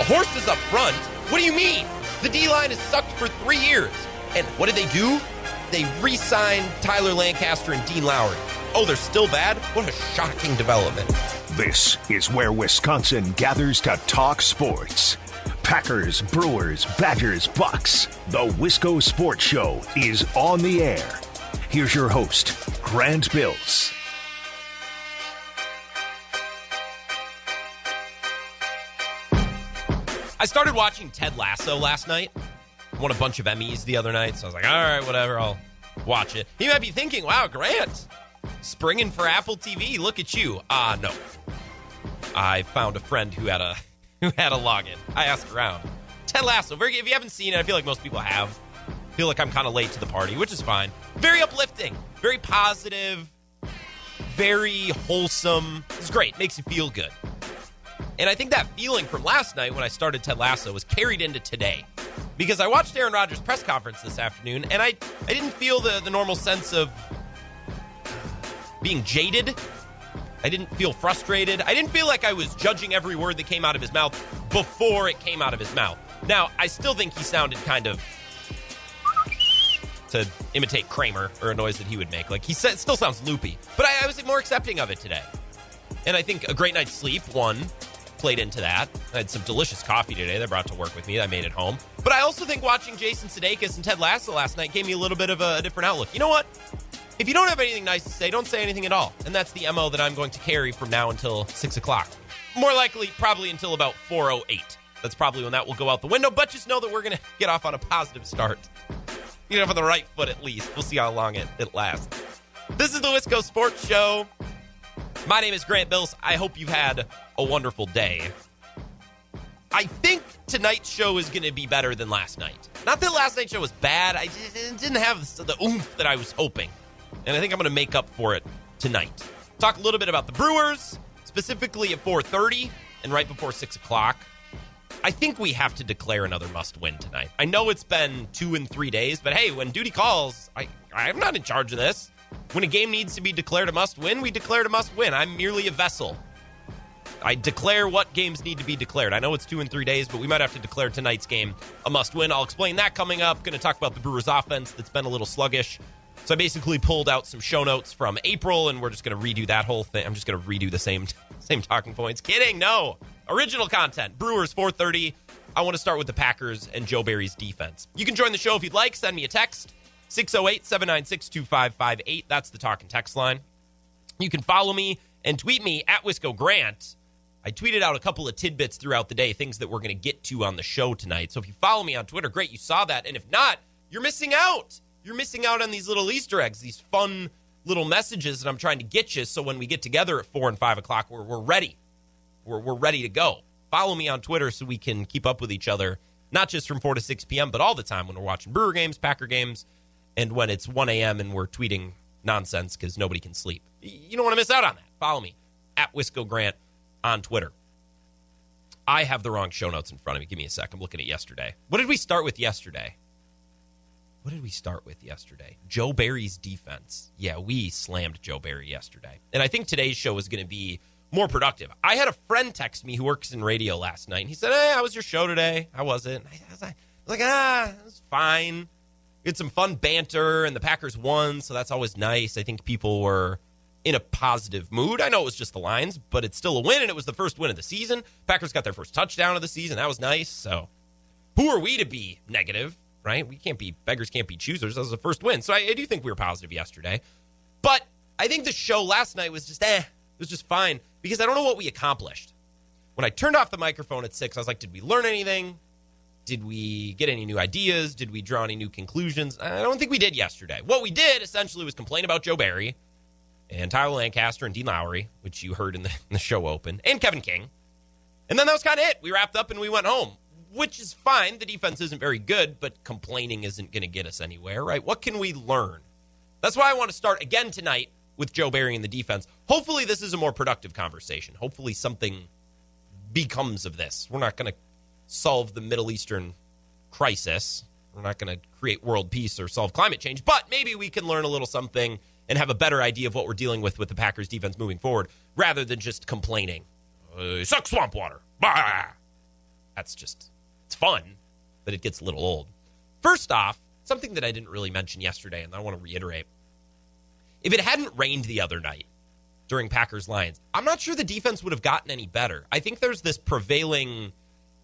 A horse is up front? What do you mean? The D line has sucked for three years. And what did they do? They re signed Tyler Lancaster and Dean Lowry. Oh, they're still bad? What a shocking development. This is where Wisconsin gathers to talk sports. Packers, Brewers, Badgers, Bucks. The Wisco Sports Show is on the air. Here's your host, Grant Bills. I started watching Ted Lasso last night. Won a bunch of Emmys the other night, so I was like, all right, whatever, I'll watch it. You might be thinking, wow, Grant, springing for Apple TV. Look at you. Ah, uh, no. I found a friend who had a who had a login. I asked around. Ted Lasso. Very, if you haven't seen it, I feel like most people have. I feel like I'm kind of late to the party, which is fine. Very uplifting, very positive, very wholesome. It's great. Makes you feel good. And I think that feeling from last night when I started Ted Lasso was carried into today. Because I watched Aaron Rodgers' press conference this afternoon and I, I didn't feel the, the normal sense of being jaded. I didn't feel frustrated. I didn't feel like I was judging every word that came out of his mouth before it came out of his mouth. Now, I still think he sounded kind of to imitate Kramer or a noise that he would make. Like he said, still sounds loopy, but I, I was more accepting of it today. And I think a great night's sleep, one, played into that. I had some delicious coffee today that I brought to work with me I made at home. But I also think watching Jason Sudeikis and Ted Lasso last night gave me a little bit of a different outlook. You know what? If you don't have anything nice to say, don't say anything at all. And that's the MO that I'm going to carry from now until 6 o'clock. More likely, probably until about 4.08. That's probably when that will go out the window. But just know that we're going to get off on a positive start. Get off on the right foot at least. We'll see how long it, it lasts. This is the Wisco Sports Show. My name is Grant Bills. I hope you've had a wonderful day. I think tonight's show is going to be better than last night. Not that last night's show was bad. I didn't have the oomph that I was hoping. And I think I'm going to make up for it tonight. Talk a little bit about the Brewers, specifically at 4.30 and right before 6 o'clock. I think we have to declare another must win tonight. I know it's been two and three days, but hey, when duty calls, I, I'm not in charge of this. When a game needs to be declared a must win, we declare it a must win. I'm merely a vessel. I declare what games need to be declared. I know it's two and three days, but we might have to declare tonight's game a must win. I'll explain that coming up. Going to talk about the Brewers offense that's been a little sluggish. So I basically pulled out some show notes from April, and we're just going to redo that whole thing. I'm just going to redo the same same talking points. Kidding, no. Original content. Brewers 430. I want to start with the Packers and Joe Barry's defense. You can join the show if you'd like. Send me a text 608 796 2558. That's the talk and text line. You can follow me and tweet me at Wisco Grant. I tweeted out a couple of tidbits throughout the day, things that we're going to get to on the show tonight. So if you follow me on Twitter, great, you saw that. And if not, you're missing out. You're missing out on these little Easter eggs, these fun little messages that I'm trying to get you. So when we get together at four and five o'clock, we're, we're ready. We're, we're ready to go. Follow me on Twitter so we can keep up with each other, not just from 4 to 6 p.m., but all the time when we're watching Brewer games, Packer games, and when it's 1 a.m. and we're tweeting nonsense because nobody can sleep. You don't want to miss out on that. Follow me at Wisco Grant on Twitter. I have the wrong show notes in front of me. Give me a sec. I'm looking at yesterday. What did we start with yesterday? What did we start with yesterday? Joe Barry's defense. Yeah, we slammed Joe Barry yesterday. And I think today's show is going to be more productive. I had a friend text me who works in radio last night, and he said, Hey, how was your show today? How was it? I was like, Ah, it was fine. We had some fun banter, and the Packers won, so that's always nice. I think people were in a positive mood. I know it was just the Lions, but it's still a win, and it was the first win of the season. Packers got their first touchdown of the season. That was nice. So, who are we to be negative, right? We can't be beggars, can't be choosers. That was the first win. So, I, I do think we were positive yesterday. But I think the show last night was just eh. It was just fine because I don't know what we accomplished. When I turned off the microphone at six, I was like, did we learn anything? Did we get any new ideas? Did we draw any new conclusions? I don't think we did yesterday. What we did essentially was complain about Joe Barry and Tyler Lancaster and Dean Lowry, which you heard in the, in the show open, and Kevin King. And then that was kind of it. We wrapped up and we went home, which is fine. The defense isn't very good, but complaining isn't going to get us anywhere, right? What can we learn? That's why I want to start again tonight with Joe Barry and the defense. Hopefully, this is a more productive conversation. Hopefully, something becomes of this. We're not going to solve the Middle Eastern crisis. We're not going to create world peace or solve climate change, but maybe we can learn a little something and have a better idea of what we're dealing with with the Packers defense moving forward rather than just complaining. Uh, suck swamp water. Bah! That's just, it's fun, but it gets a little old. First off, something that I didn't really mention yesterday, and I want to reiterate. If it hadn't rained the other night during Packers Lions, I'm not sure the defense would have gotten any better. I think there's this prevailing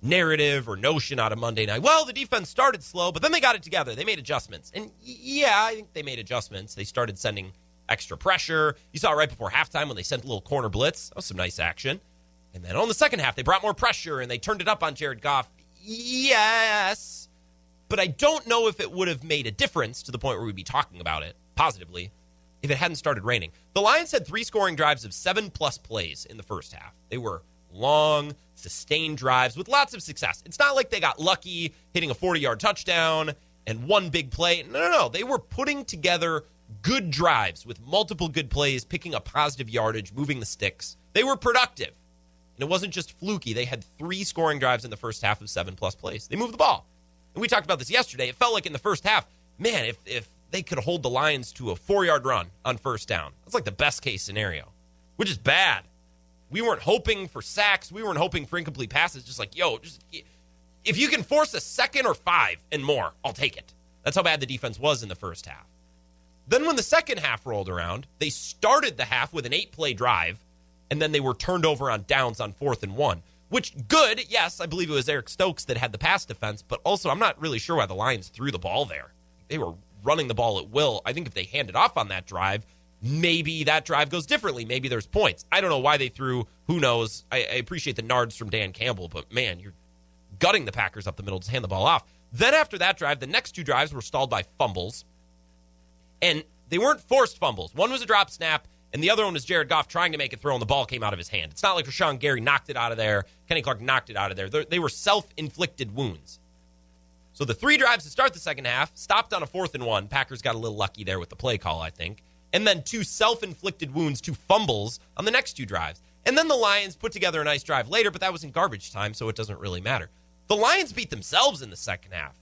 narrative or notion out of Monday night. Well, the defense started slow, but then they got it together. They made adjustments. And yeah, I think they made adjustments. They started sending extra pressure. You saw it right before halftime when they sent a little corner blitz. That was some nice action. And then on the second half, they brought more pressure and they turned it up on Jared Goff. Yes. But I don't know if it would have made a difference to the point where we'd be talking about it positively if it hadn't started raining. The Lions had three scoring drives of seven plus plays in the first half. They were long, sustained drives with lots of success. It's not like they got lucky hitting a 40 yard touchdown and one big play. No, no, no. They were putting together good drives with multiple good plays, picking up positive yardage, moving the sticks. They were productive. And it wasn't just fluky. They had three scoring drives in the first half of seven plus plays. They moved the ball. And we talked about this yesterday. It felt like in the first half, man, if, if they could hold the Lions to a four yard run on first down, that's like the best case scenario, which is bad. We weren't hoping for sacks. We weren't hoping for incomplete passes. Just like, yo, just if you can force a second or five and more, I'll take it. That's how bad the defense was in the first half. Then when the second half rolled around, they started the half with an eight play drive, and then they were turned over on downs on fourth and one. Which good, yes, I believe it was Eric Stokes that had the pass defense, but also I'm not really sure why the Lions threw the ball there. They were running the ball at will. I think if they handed off on that drive, maybe that drive goes differently. Maybe there's points. I don't know why they threw. Who knows? I, I appreciate the nards from Dan Campbell, but man, you're gutting the Packers up the middle to hand the ball off. Then after that drive, the next two drives were stalled by fumbles. And they weren't forced fumbles. One was a drop snap, and the other one was Jared Goff trying to make a throw, and the ball came out of his hand. It's not like Rashan Gary knocked it out of there. Kenny Clark knocked it out of there. They're, they were self inflicted wounds. So the three drives to start the second half stopped on a fourth and one. Packers got a little lucky there with the play call, I think. And then two self inflicted wounds, two fumbles on the next two drives. And then the Lions put together a nice drive later, but that was in garbage time, so it doesn't really matter. The Lions beat themselves in the second half.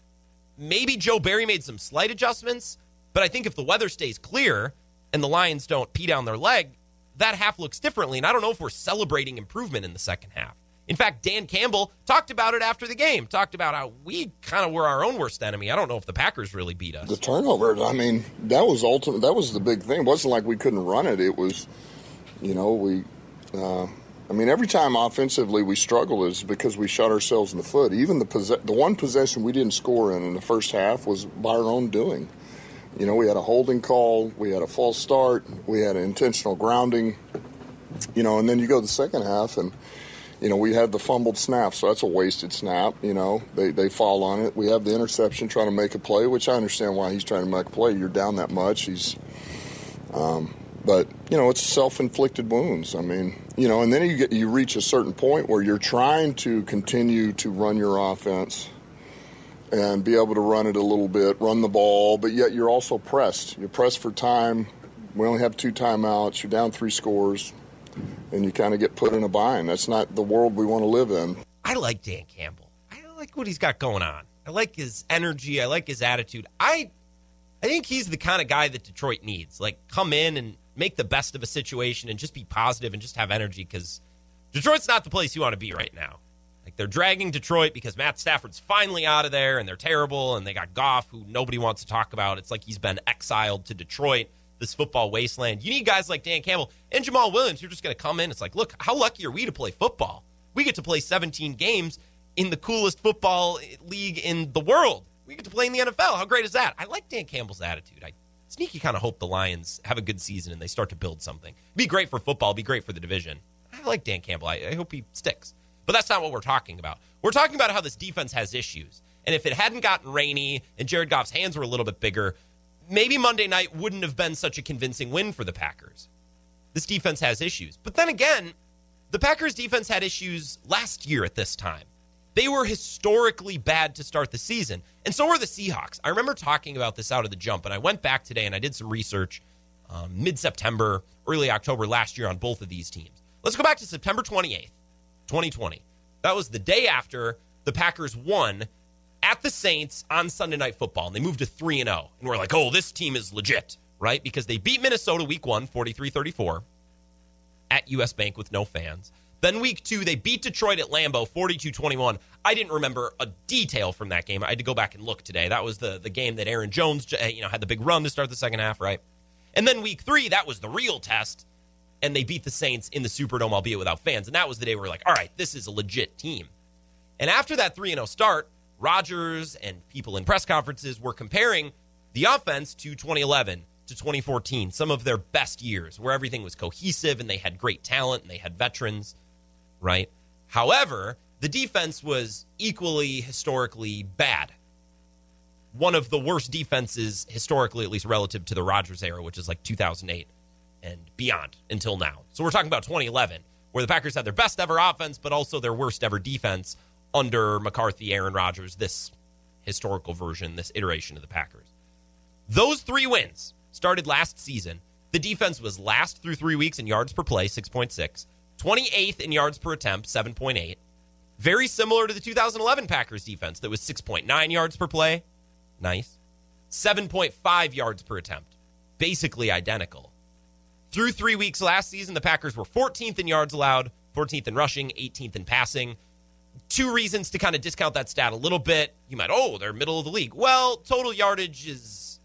Maybe Joe Barry made some slight adjustments, but I think if the weather stays clear and the Lions don't pee down their leg, that half looks differently. And I don't know if we're celebrating improvement in the second half. In fact, Dan Campbell talked about it after the game, talked about how we kind of were our own worst enemy. I don't know if the Packers really beat us. The turnovers, I mean, that was ultimate. That was the big thing. It wasn't like we couldn't run it. It was, you know, we. Uh, I mean, every time offensively we struggle is because we shot ourselves in the foot. Even the possess- the one possession we didn't score in in the first half was by our own doing. You know, we had a holding call, we had a false start, we had an intentional grounding. You know, and then you go the second half and you know, we had the fumbled snap, so that's a wasted snap. You know, they, they fall on it. We have the interception trying to make a play, which I understand why he's trying to make a play. You're down that much. He's, um, but you know, it's self-inflicted wounds. I mean, you know, and then you get you reach a certain point where you're trying to continue to run your offense and be able to run it a little bit, run the ball, but yet you're also pressed. You're pressed for time. We only have two timeouts. You're down three scores, and you kind of get put in a bind. That's not the world we want to live in. I like Dan Campbell. I like what he's got going on. I like his energy. I like his attitude. I, I think he's the kind of guy that Detroit needs. Like, come in and make the best of a situation and just be positive and just have energy because Detroit's not the place you want to be right now. Like they're dragging Detroit because Matt Stafford's finally out of there and they're terrible and they got Goff who nobody wants to talk about. It's like he's been exiled to Detroit, this football wasteland. You need guys like Dan Campbell and Jamaal Williams who are just going to come in. It's like, look, how lucky are we to play football? We get to play 17 games in the coolest football league in the world. We get to play in the NFL. How great is that? I like Dan Campbell's attitude. I sneaky kind of hope the Lions have a good season and they start to build something. Be great for football, be great for the division. I like Dan Campbell. I, I hope he sticks. But that's not what we're talking about. We're talking about how this defense has issues. And if it hadn't gotten rainy and Jared Goff's hands were a little bit bigger, maybe Monday night wouldn't have been such a convincing win for the Packers. This defense has issues. But then again, the Packers defense had issues last year at this time. They were historically bad to start the season. And so were the Seahawks. I remember talking about this out of the jump, and I went back today and I did some research um, mid September, early October last year on both of these teams. Let's go back to September 28th. 2020. That was the day after the Packers won at the Saints on Sunday Night Football, and they moved to 3 and 0. And we're like, oh, this team is legit, right? Because they beat Minnesota week one, 43 34, at US Bank with no fans. Then week two, they beat Detroit at Lambeau 42 21. I didn't remember a detail from that game. I had to go back and look today. That was the, the game that Aaron Jones uh, you know, had the big run to start the second half, right? And then week three, that was the real test. And they beat the Saints in the Superdome, albeit without fans. And that was the day we were like, all right, this is a legit team. And after that 3 0 start, Rodgers and people in press conferences were comparing the offense to 2011 to 2014, some of their best years where everything was cohesive and they had great talent and they had veterans right? However, the defense was equally historically bad. One of the worst defenses historically, at least relative to the Rodgers era, which is like 2008 and beyond until now. So we're talking about 2011, where the Packers had their best ever offense, but also their worst ever defense under McCarthy, Aaron Rodgers, this historical version, this iteration of the Packers. Those three wins started last season. The defense was last through three weeks in yards per play, 6.6. 28th in yards per attempt, 7.8. Very similar to the 2011 Packers defense that was 6.9 yards per play. Nice. 7.5 yards per attempt. Basically identical. Through three weeks last season, the Packers were 14th in yards allowed, 14th in rushing, 18th in passing. Two reasons to kind of discount that stat a little bit. You might, oh, they're middle of the league. Well, total yardage is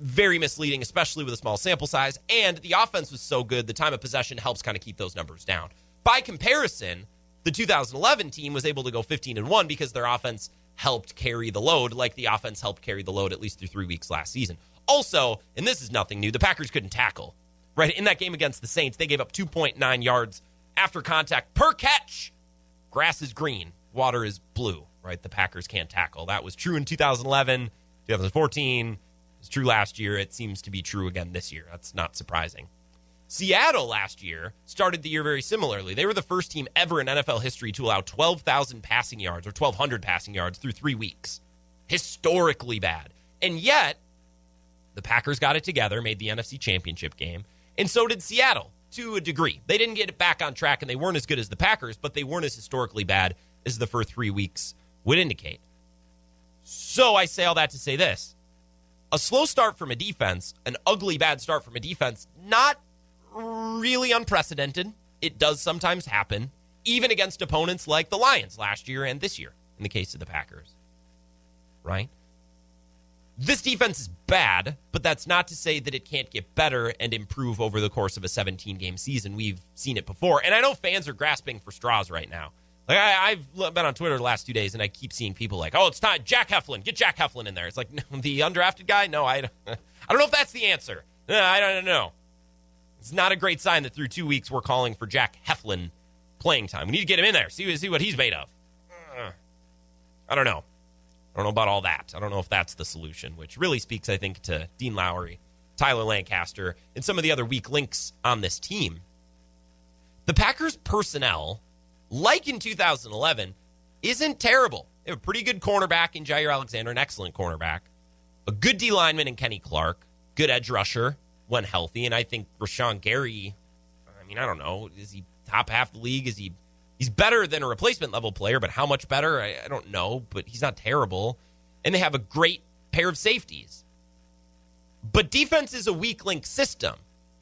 very misleading, especially with a small sample size. And the offense was so good, the time of possession helps kind of keep those numbers down. By comparison, the 2011 team was able to go 15 and 1 because their offense helped carry the load, like the offense helped carry the load at least through three weeks last season. Also, and this is nothing new, the Packers couldn't tackle. Right in that game against the Saints, they gave up 2.9 yards after contact per catch. Grass is green, water is blue. Right, the Packers can't tackle. That was true in 2011, 2014 It's true last year. It seems to be true again this year. That's not surprising. Seattle last year started the year very similarly. They were the first team ever in NFL history to allow 12,000 passing yards or 1,200 passing yards through three weeks. Historically bad. And yet, the Packers got it together, made the NFC Championship game, and so did Seattle to a degree. They didn't get it back on track, and they weren't as good as the Packers, but they weren't as historically bad as the first three weeks would indicate. So I say all that to say this a slow start from a defense, an ugly bad start from a defense, not really unprecedented. It does sometimes happen, even against opponents like the Lions last year and this year, in the case of the Packers. Right? This defense is bad, but that's not to say that it can't get better and improve over the course of a 17 game season. We've seen it before. And I know fans are grasping for straws right now. Like I, have been on Twitter the last two days, and I keep seeing people like, "Oh, it's time Jack Heflin, get Jack Heflin in there." It's like no, the undrafted guy. No, I, I don't know if that's the answer. No, I don't know. It's not a great sign that through two weeks we're calling for Jack Heflin playing time. We need to get him in there, see see what he's made of. Uh, I don't know. I don't know about all that. I don't know if that's the solution, which really speaks, I think, to Dean Lowry, Tyler Lancaster, and some of the other weak links on this team. The Packers personnel like in 2011, isn't terrible. They have a pretty good cornerback in Jaire Alexander, an excellent cornerback, a good D lineman in Kenny Clark, good edge rusher when healthy, and I think Rashan Gary. I mean, I don't know, is he top half the league? Is he? He's better than a replacement level player, but how much better? I, I don't know, but he's not terrible. And they have a great pair of safeties. But defense is a weak link system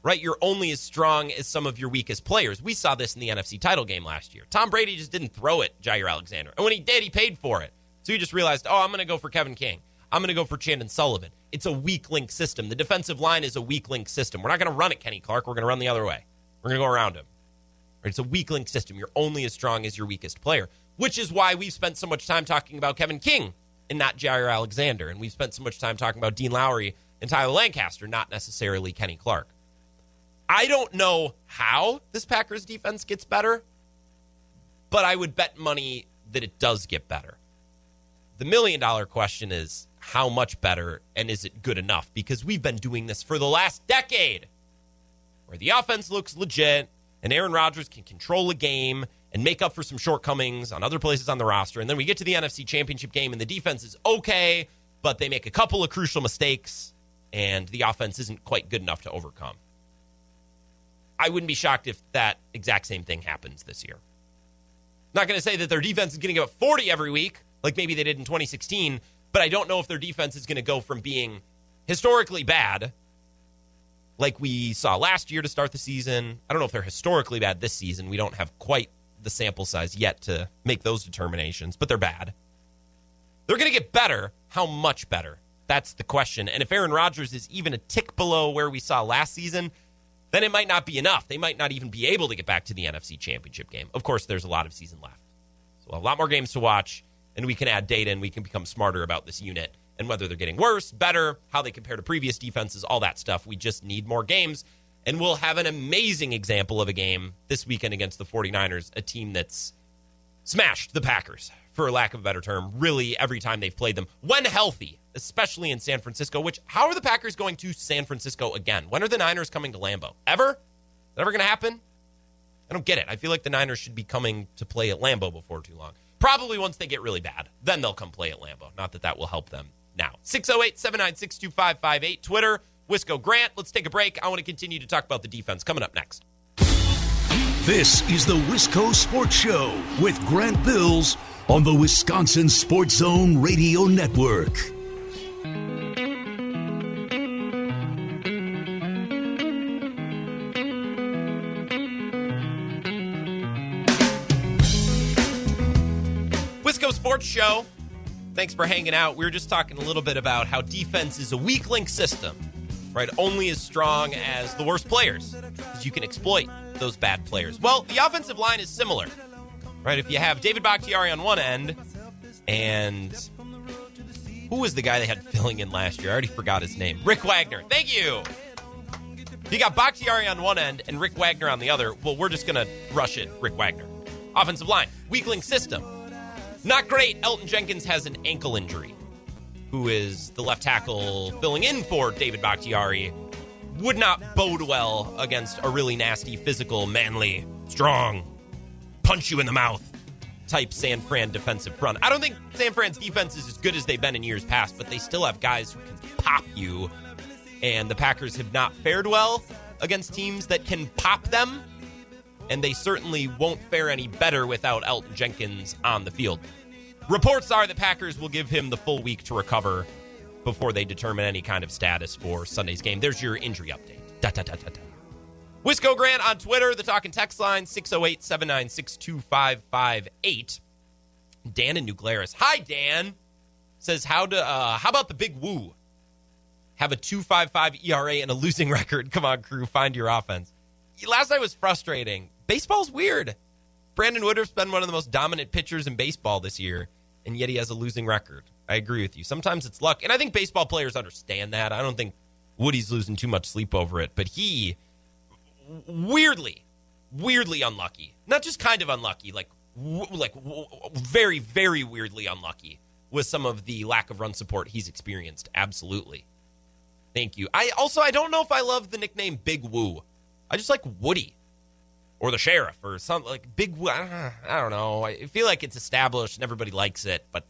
right? You're only as strong as some of your weakest players. We saw this in the NFC title game last year. Tom Brady just didn't throw it, Jaire Alexander. And when he did, he paid for it. So he just realized, oh, I'm going to go for Kevin King. I'm going to go for Chandon Sullivan. It's a weak link system. The defensive line is a weak link system. We're not going to run at Kenny Clark. We're going to run the other way. We're going to go around him. It's a weak link system. You're only as strong as your weakest player, which is why we've spent so much time talking about Kevin King and not Jaire Alexander. And we've spent so much time talking about Dean Lowry and Tyler Lancaster, not necessarily Kenny Clark. I don't know how this Packers defense gets better, but I would bet money that it does get better. The million dollar question is how much better and is it good enough? Because we've been doing this for the last decade where the offense looks legit and Aaron Rodgers can control a game and make up for some shortcomings on other places on the roster. And then we get to the NFC Championship game and the defense is okay, but they make a couple of crucial mistakes and the offense isn't quite good enough to overcome. I wouldn't be shocked if that exact same thing happens this year. Not going to say that their defense is going to give up 40 every week, like maybe they did in 2016, but I don't know if their defense is going to go from being historically bad like we saw last year to start the season. I don't know if they're historically bad this season. We don't have quite the sample size yet to make those determinations, but they're bad. They're going to get better. How much better? That's the question. And if Aaron Rodgers is even a tick below where we saw last season, then it might not be enough. They might not even be able to get back to the NFC Championship game. Of course, there's a lot of season left. So a lot more games to watch, and we can add data and we can become smarter about this unit and whether they're getting worse, better, how they compare to previous defenses, all that stuff. We just need more games. And we'll have an amazing example of a game this weekend against the 49ers, a team that's smashed the Packers, for lack of a better term, really every time they've played them, when healthy, especially in San Francisco. Which, how are the Packers going to San Francisco again? When are the Niners coming to Lambeau? Ever? Is that ever going to happen? I don't get it. I feel like the Niners should be coming to play at Lambeau before too long. Probably once they get really bad, then they'll come play at Lambeau. Not that that will help them now. 608 796 2558. Twitter, Wisco Grant. Let's take a break. I want to continue to talk about the defense coming up next. This is the Wisco Sports Show with Grant Bills on the Wisconsin Sports Zone Radio Network. Wisco Sports Show. Thanks for hanging out. We were just talking a little bit about how defense is a weak link system, right? Only as strong as the worst players, you can exploit those bad players. Well, the offensive line is similar, right? If you have David Bakhtiari on one end, and who was the guy they had filling in last year? I already forgot his name. Rick Wagner. Thank you. You got Bakhtiari on one end and Rick Wagner on the other. Well, we're just going to rush it, Rick Wagner. Offensive line, weak link system. Not great. Elgton Jenkins has an ankle injury. Who is the left tackle filling in for David Bakhtiari? Would not bode well against a really nasty, physical, manly, strong, punch you in the mouth type San Fran defensive front. I don't think San Fran's defense is as good as they've been in years past, but they still have guys who can pop you. And the Packers have not fared well against teams that can pop them and they certainly won't fare any better without Elgton Jenkins on the field. Reports are the Packers will give him the full week to recover before they determine any kind of status for Sunday's game. There's your injury update. Da, da, da, da, da. Wisco Grant on Twitter, the talking text line 608 796 2558. Dan in New Glarus. Hi, Dan. Says, how, to, uh, how about the big woo? Have a 255 ERA and a losing record. Come on, crew, find your offense. Last night was frustrating baseball's weird. Brandon Woodruff's been one of the most dominant pitchers in baseball this year, and yet he has a losing record. I agree with you. Sometimes it's luck, and I think baseball players understand that. I don't think Woody's losing too much sleep over it, but he weirdly, weirdly unlucky. Not just kind of unlucky, like like very, very weirdly unlucky with some of the lack of run support he's experienced. Absolutely. Thank you. I also I don't know if I love the nickname Big Woo. I just like Woody or the sheriff or something like big. Woo. I don't know. I feel like it's established and everybody likes it, but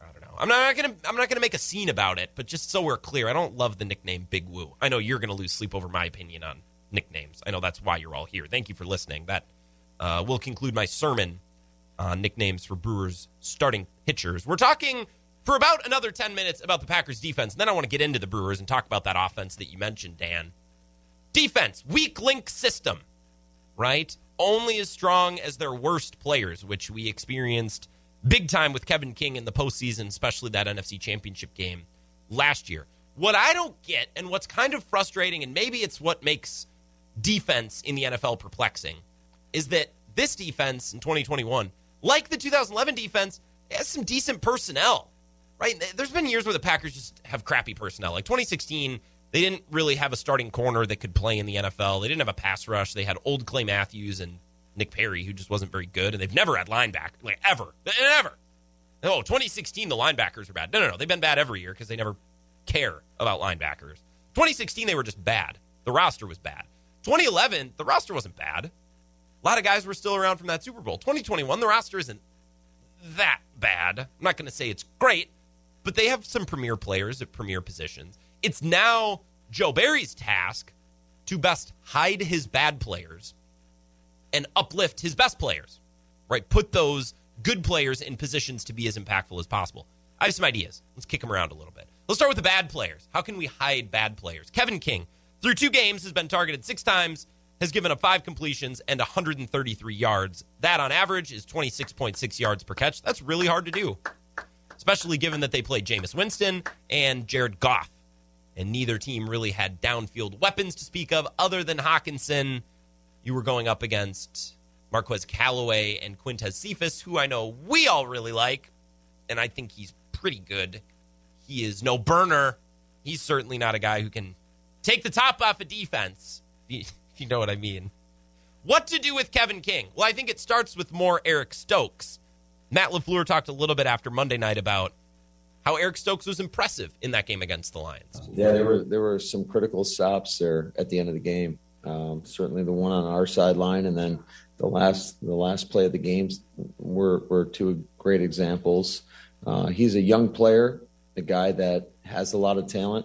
I don't know. I'm not gonna. I'm not gonna make a scene about it. But just so we're clear, I don't love the nickname Big Woo. I know you're gonna lose sleep over my opinion on nicknames. I know that's why you're all here. Thank you for listening. That uh, will conclude my sermon on nicknames for Brewers starting pitchers. We're talking for about another 10 minutes about the Packers defense. And then I want to get into the Brewers and talk about that offense that you mentioned, Dan. Defense, weak link system right? Only as strong as their worst players, which we experienced big time with Kevin King in the postseason, especially that NFC championship game last year. What I don't get, and what's kind of frustrating, and maybe it's what makes defense in the NFL perplexing, is that this defense in 2021, like the 2011 defense, has some decent personnel, right? There's been years where the Packers just have crappy personnel. Like 2016, they didn't really have a starting corner that could play in the NFL. They didn't have a pass rush. They had old Clay Matthews and Nick Perry, who just wasn't very good. And they've never had linebacker, like ever, ever. Oh, 2016 the linebackers are bad. No, no, no. They've been bad every year because they never care about linebackers. 2016 they were just bad. The roster was bad. 2011 the roster wasn't bad. A lot of guys were still around from that Super Bowl. 2021 the roster isn't that bad. I'm not going to say it's great, but they have some premier players at premier positions. It's now Joe Barry's task to best hide his bad players and uplift his best players, right? Put those good players in positions to be as impactful as possible. I have some ideas. Let's kick them around a little bit. Let's start with the bad players. How can we hide bad players? Kevin King, Through two games, has been targeted six times, has given up five completions and 133 yards. That on average is 26.6 yards per catch. That's really hard to do, especially given that they played Jameis Winston and Jared Goff. And neither team really had downfield weapons to speak of other than Hockenson. You were going up against Marquez Callaway and Quintez Cephus, who I know we all really like, and I think he's pretty good. He is no burner. He's certainly not a guy who can take the top off a defense, if you know what I mean. What to do with Kevin King? Well, I think it starts with more Eric Stokes. Matt LaFleur talked a little bit after Monday night about how Eric Stokes was impressive in that game against the Lions. Yeah, there were there were some critical stops there at the end of the game. Um, certainly the one on our sideline, and then the last the last play of the games were were two great examples. Uh, he's a young player, a guy that has a lot of talent,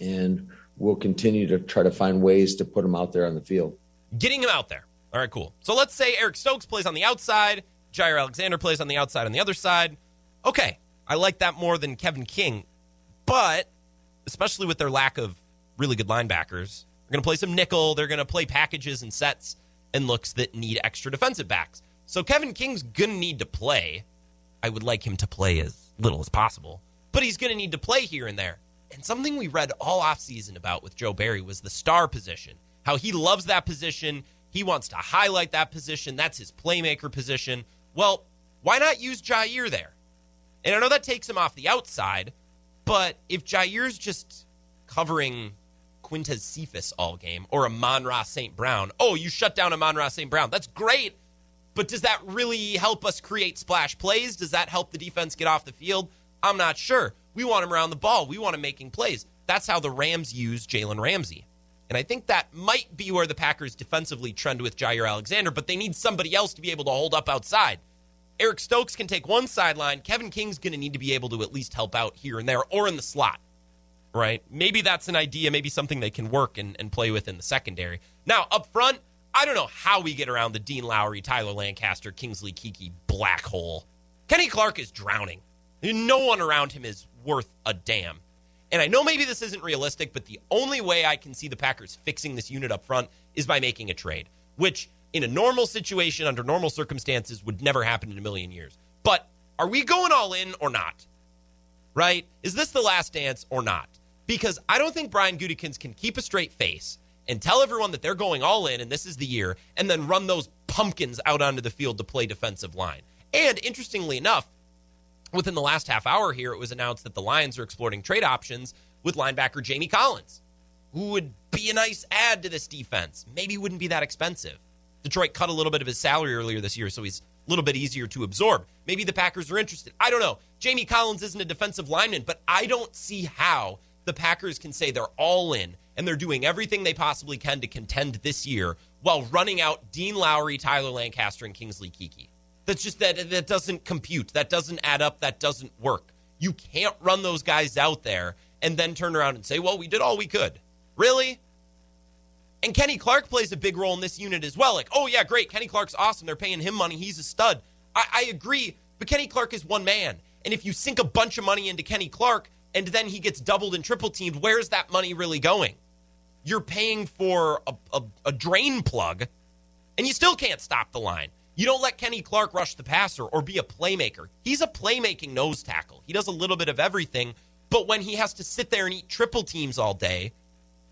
and we'll continue to try to find ways to put him out there on the field. Getting him out there. All right, cool. So let's say Eric Stokes plays on the outside, Jaire Alexander plays on the outside on the other side. Okay, I like that more than Kevin King, but especially with their lack of really good linebackers, they're going to play some nickel. They're going to play packages and sets and looks that need extra defensive backs. So Kevin King's going to need to play. I would like him to play as little as possible, but he's going to need to play here and there. And something we read all offseason about with Joe Barry was the star position, how he loves that position. He wants to highlight that position. That's his playmaker position. Well, why not use Jaire there? And I know that takes him off the outside, but if Jaire's just covering Quintez Cephus all game or Amon-Ra St. Brown, oh, you shut down Amon-Ra St. Brown. That's great. But does that really help us create splash plays? Does that help the defense get off the field? I'm not sure. We want him around the ball. We want him making plays. That's how the Rams use Jalen Ramsey. And I think that might be where the Packers defensively trend with Jaire Alexander, but they need somebody else to be able to hold up outside. Eric Stokes can take one sideline. Kevin King's going to need to be able to at least help out here and there or in the slot, right? Maybe that's an idea, maybe something they can work and, and play with in the secondary. Now, up front, I don't know how we get around the Dean Lowry, Tyler Lancaster, Kingsley Keke black hole. Kenny Clark is drowning. No one around him is worth a damn. And I know maybe this isn't realistic, but the only way I can see the Packers fixing this unit up front is by making a trade, which in a normal situation, under normal circumstances, would never happen in a million years. But are we going all in or not? Right? Is this the last dance or not? Because I don't think Brian Gutekunst can keep a straight face and tell everyone that they're going all in and this is the year, and then run those pumpkins out onto the field to play defensive line. And interestingly enough, within the last half hour here, it was announced that the Lions are exploring trade options with linebacker Jamie Collins, who would be a nice add to this defense. Maybe wouldn't be that expensive. Detroit cut a little bit of his salary earlier this year, so he's a little bit easier to absorb. Maybe the Packers are interested. I don't know. Jamie Collins isn't a defensive lineman, but I don't see how the Packers can say they're all in and they're doing everything they possibly can to contend this year while running out Dean Lowry, Tyler Lancaster, and Kingsley Keke. That's just that that doesn't compute. That doesn't add up. That doesn't work. You can't run those guys out there and then turn around and say, "Well, we did all we could." Really? And Kenny Clark plays a big role in this unit as well. Like, oh, yeah, great. Kenny Clark's awesome. They're paying him money. He's a stud. I, I agree. But Kenny Clark is one man. And if you sink a bunch of money into Kenny Clark and then he gets doubled and triple teamed, where's that money really going? You're paying for a, a, a drain plug and you still can't stop the line. You don't let Kenny Clark rush the passer or be a playmaker. He's a playmaking nose tackle. He does a little bit of everything. But when he has to sit there and eat triple teams all day,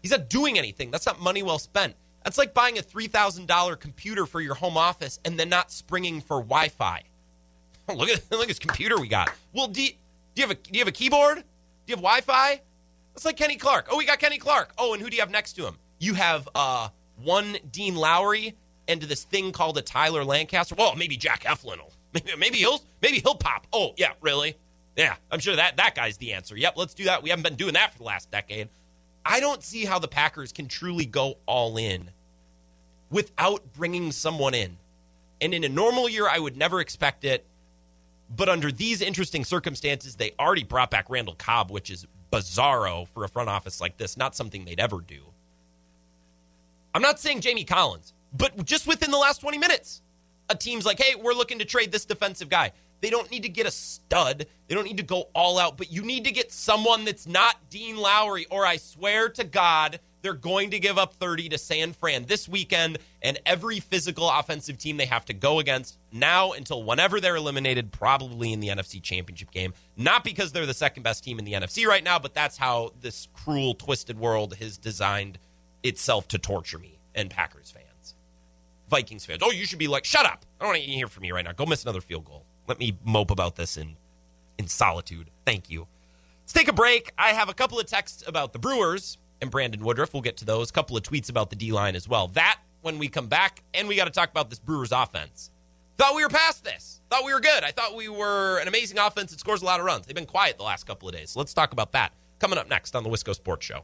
He's not doing anything. That's not money well spent. That's like buying a $3,000 computer for your home office and then not springing for Wi Fi. look, at, look at this computer we got. Well, do you, do you, have, a, do you have a keyboard? Do you have Wi Fi? That's like Kenny Clark. Oh, we got Kenny Clark. Oh, and who do you have next to him? You have uh, one Dean Lowry and this thing called a Tyler Lancaster. Well, maybe Jack Heflin will. Maybe, maybe he'll maybe he'll pop. Oh, yeah, really? Yeah, I'm sure that that guy's the answer. Yep, let's do that. We haven't been doing that for the last decade. I don't see how the Packers can truly go all in without bringing someone in. And in a normal year, I would never expect it. But under these interesting circumstances, they already brought back Randall Cobb, which is bizarro for a front office like this, not something they'd ever do. I'm not saying Jamie Collins, but just within the last 20 minutes, a team's like, hey, we're looking to trade this defensive guy. They don't need to get a stud. They don't need to go all out, but you need to get someone that's not Dean Lowry, or I swear to God, They're going to give up 30 to San Fran this weekend, and every physical offensive team they have to go against now until whenever they're eliminated, probably in the NFC Championship game. Not because they're the second best team in the NFC right now, but that's how this cruel, twisted world has designed itself to torture me and Packers fans. Vikings fans. Oh, you should be like, shut up. I don't want to hear from you right now. Go miss another field goal. Let me mope about this in, in solitude. Thank you. Let's take a break. I have a couple of texts about the Brewers and Brandon Woodruff. We'll get to those. A couple of tweets about the D line as well. That when we come back, and we got to talk about this Brewers offense. Thought we were past this. Thought we were good. I thought we were an amazing offense that scores a lot of runs. They've been quiet the last couple of days. So let's talk about that coming up next on the Wisco Sports Show.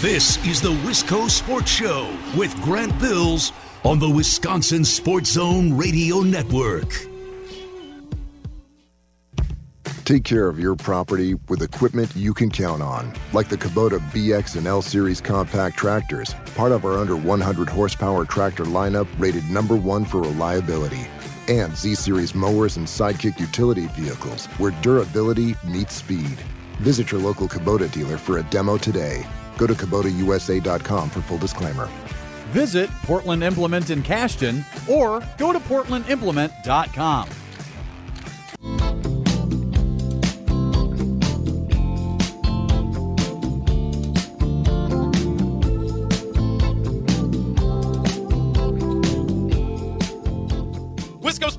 This is the Wisco Sports Show with Grant Bills on the Wisconsin Sports Zone Radio Network. Take care of your property with equipment you can count on, like the Kubota BX and L Series compact tractors, part of our under 100 horsepower tractor lineup rated number one for reliability. And Z Series mowers and Sidekick utility vehicles, where durability meets speed. Visit your local Kubota dealer for a demo today. Go to KubotaUSA.com for full disclaimer. Visit Portland Implement in Cashton or go to PortlandImplement.com.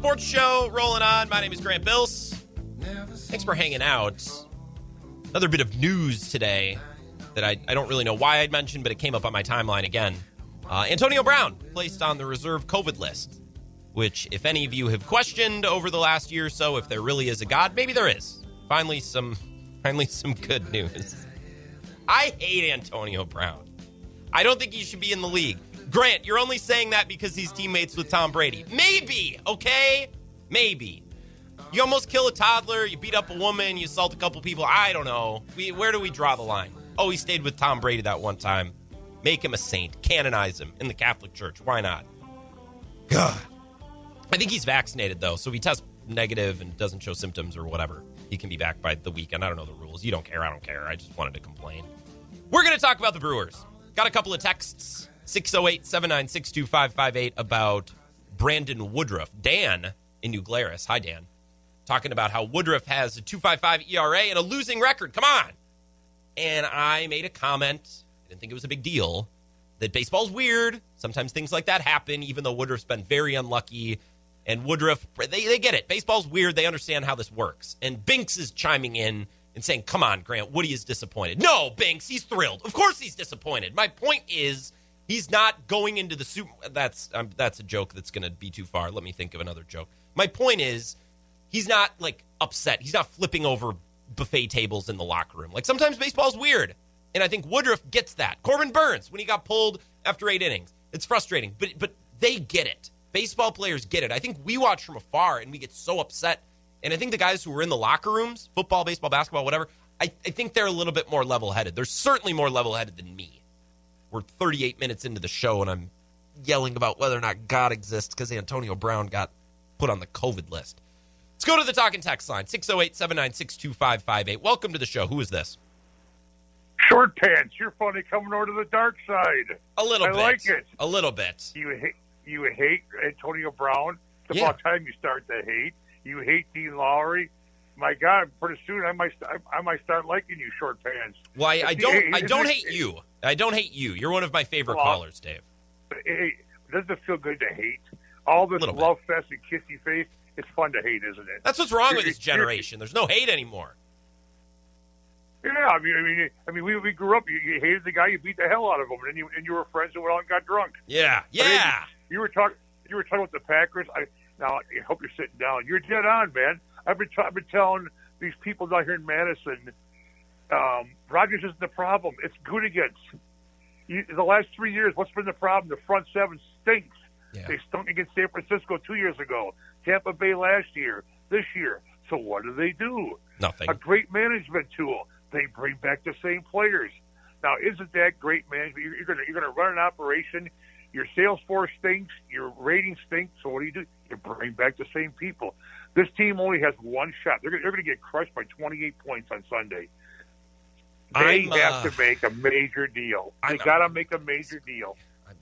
Sports Show rolling on. My name is Grant Bills. Thanks for hanging out. Another bit of news today that I, I don't really know why I'd mentioned, but it came up on my timeline again. Uh, Antonio Brown placed on the reserve COVID list, which, if any of you have questioned over the last year or so, if there really is a God, maybe there is. Finally, some finally some good news. I hate Antonio Brown. I don't think he should be in the league. Grant, you're only saying that because he's teammates with Tom Brady. Maybe, okay? Maybe. You almost kill a toddler, you beat up a woman, you assault a couple people. I don't know. We, where do we draw the line? Oh, he stayed with Tom Brady that one time. Make him a saint. Canonize him in the Catholic Church. Why not? God. I think he's vaccinated, though, so he tests negative and doesn't show symptoms or whatever, he can be back by the weekend. I don't know the rules. You don't care. I don't care. I just wanted to complain. We're going to talk about the Brewers. Got a couple of texts 608 796 2558 about Brandon Woodruff. Dan in New Glarus. Hi, Dan. Talking about how Woodruff has a 255 ERA and a losing record. Come on. And I made a comment. I didn't think it was a big deal. That baseball's weird. Sometimes things like that happen, even though Woodruff's been very unlucky. And Woodruff, they, they get it. Baseball's weird. They understand how this works. And Binks is chiming in and saying, Come on, Grant, Woody is disappointed. No, Binks, he's thrilled. Of course he's disappointed. My point is, he's not going into the super. That's, um, that's a joke that's going to be too far. Let me think of another joke. My point is, he's not like upset. He's not flipping over buffet tables in the locker room. Like sometimes baseball's weird. And I think Woodruff gets that. Corbin Burnes when he got pulled after eight innings, it's frustrating, but but they get it. Baseball players get it. I think we watch from afar and we get so upset. And I think the guys who are in the locker rooms, football, baseball, basketball, whatever, I, I think they're a little bit more level headed. They're certainly more level headed than me. We're 38 minutes into the show and I'm yelling about whether or not God exists because Antonio Brown got put on the COVID list. Let's go to the talking text line 608 796 2558. Welcome to the show. Who is this? Short pants, you're funny coming over to the dark side. A little I bit. like it. A little bit. You hate you hate Antonio Brown. It's Yeah. about time you start to hate. You hate Dean Lowry. My God, pretty soon I might I might start liking you, short pants. Well, I, I don't. I don't hate you. I don't hate you. You're one of my favorite Well, callers, Dave. Hey, doesn't it feel good to hate? All this Little bit. love fest and kissy face. It's fun to hate, isn't it? That's what's wrong with this generation. There's no hate anymore. Yeah, I mean, I mean, I mean, we we grew up. You, you hated the guy, you beat the hell out of him, and you and you were friends and went out and got drunk. Yeah, yeah. You were talking. You were talking about the Packers. I now I hope you're sitting down. You're dead on, man. I've been, t- I've been telling these people down here in Madison, um, Rodgers isn't the problem. It's. You, the last three years, what's been the problem? The front seven stinks. Yeah. They stunk against San Francisco two years ago, Tampa Bay last year, this year. So what do they do? Nothing. A great management tool. They bring back the same players. Now, isn't that great management? You're, you're going you're going to run an operation. Your sales force stinks. Your ratings stink. So what do you do? You bring back the same people. This team only has one shot. They're going, they're going to get crushed by 28 points on Sunday. They have uh, to make a major deal. They got to make a major deal.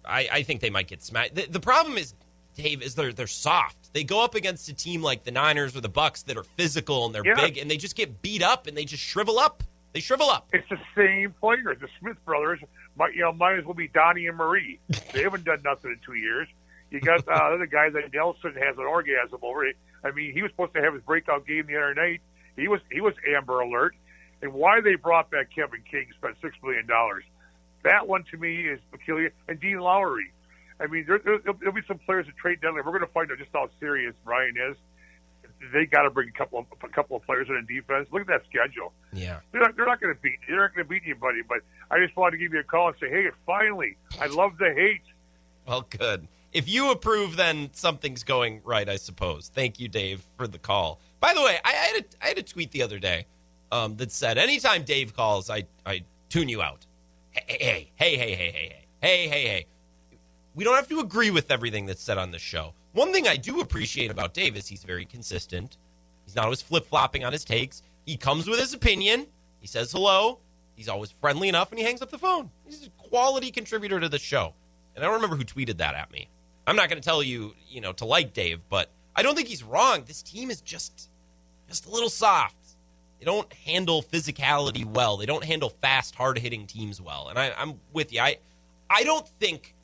I, I think they might get smacked. The, the problem is, Dave, is they're they're soft. They go up against a team like the Niners or the Bucks that are physical and they're Yeah. big, and they just get beat up and they just shrivel up. They shrivel up. It's the same players. The Smith brothers, might, you know, might as well be Donnie and Marie. They haven't done nothing in two years. You got uh, the other guy that Nelson has an orgasm over. it. I mean, he was supposed to have his breakout game the other night. He was he was Amber Alert. And why they brought back Kevin King, spent six million dollars. That one to me is peculiar. And Dean Lowry. I mean, there, there, there'll be some players that trade deadline. We're going to find out just how serious Ryan is. They got to bring a couple of a couple of players in in defense. Look at that schedule. Yeah. They're not, they're not going to beat. They're not going to beat anybody. But I just wanted to give you a call and say, hey, finally, I love the hate. Well, good. If you approve, then something's going right, I suppose. Thank you, Dave, for the call. By the way, I, had a, I had a tweet the other day um, that said, "Anytime Dave calls, I I tune you out." Hey, hey, hey, hey, hey, hey, hey, hey, hey, hey. We don't have to agree with everything that's said on this show. One thing I do appreciate about Dave is he's very consistent. He's not always flip flopping on his takes. He comes with his opinion. He says hello. He's always friendly enough, and he hangs up the phone. He's a quality contributor to the show. And I don't remember who tweeted that at me. I'm not going to tell you, you know, to like Dave, but I don't think he's wrong. This team is just, just a little soft. They don't handle physicality well. They don't handle fast, hard hitting teams well. And I, I'm with you. I, I don't think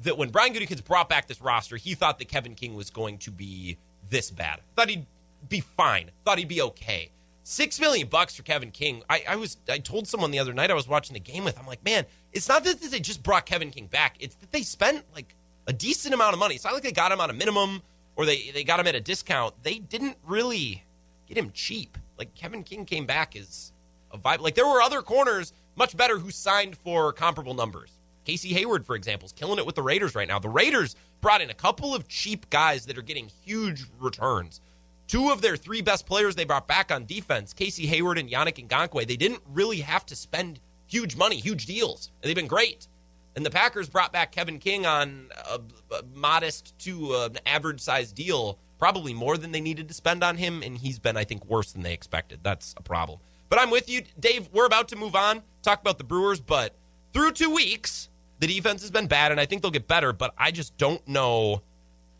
that when Brian Gutekunst brought back this roster, he thought that Kevin King was going to be this bad. Thought he'd be fine. Thought he'd be okay. Six million bucks for Kevin King. I, I was I told someone the other night I was watching the game with. I'm like, man, it's not that they just brought Kevin King back. It's that they spent like a decent amount of money. It's not like they got him on a minimum or they they got him at a discount. They didn't really get him cheap. Like Kevin King came back as a vibe. Like there were other corners much better who signed for comparable numbers. Casey Hayward, for example, is killing it with the Raiders right now. The Raiders brought in a couple of cheap guys that are getting huge returns. Two of their three best players they brought back on defense, Casey Hayward and Yannick Ngakoue, they didn't really have to spend huge money, huge deals. And they've been great. And the Packers brought back Kevin King on a, a modest to an average sized deal, probably more than they needed to spend on him. And he's been, I think, worse than they expected. That's a problem. But I'm with you, Dave. We're about to move on, talk about the Brewers. But through two weeks, the defense has been bad, and I think they'll get better. But I just don't know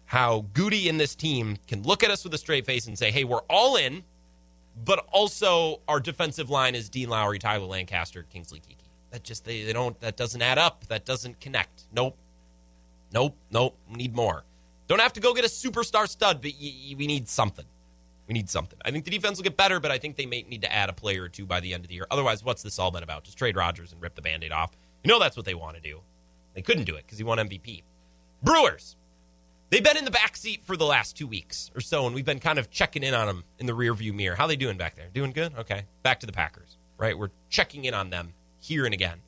how Goody and this team can look at us with a straight face and say, hey, we're all in, but also our defensive line is Dean Lowry, Tyler Lancaster, Kingsley Keke. That just they, they don't that doesn't add up. That doesn't connect. Nope. Nope. Nope. Need more. Don't have to go get a superstar stud, but y- y- we need something. We need something. I think the defense will get better, but I think they may need to add a player or two by the end of the year. Otherwise, what's this all been about? Just trade Rodgers and rip the band aid off. You know that's what they want to do. They couldn't do it because he won MVP. Brewers. They've been in the back seat for the last two weeks or so, and we've been kind of checking in on them in the rearview mirror. How they doing back there? Doing good? Okay. Back to the Packers, right? We're checking in on them here and again.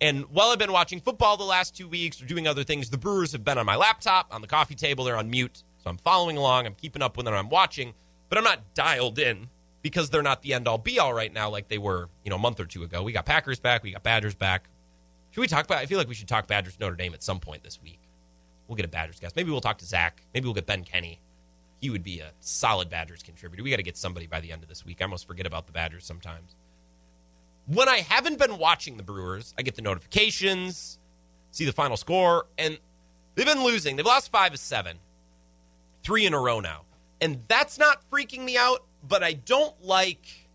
And while I've been watching football the last two weeks or doing other things, the Brewers have been on my laptop, on the coffee table. They're on mute. So I'm following along. I'm keeping up with them. I'm watching, but I'm not dialed in because they're not the end all be all right now like they were, you know, a month or two ago. We got Packers back. We got Badgers back. Should we talk about? I feel like we should talk Badgers Notre Dame at some point this week. We'll get a Badgers guest. Maybe we'll talk to Zach. Maybe we'll get Ben Kenny. He would be a solid Badgers contributor. We got to get somebody by the end of this week. I almost forget about the Badgers sometimes. When I haven't been watching the Brewers, I get the notifications, see the final score, and they've been losing. They've lost five of seven, three in a row now. And that's not freaking me out, but I don't like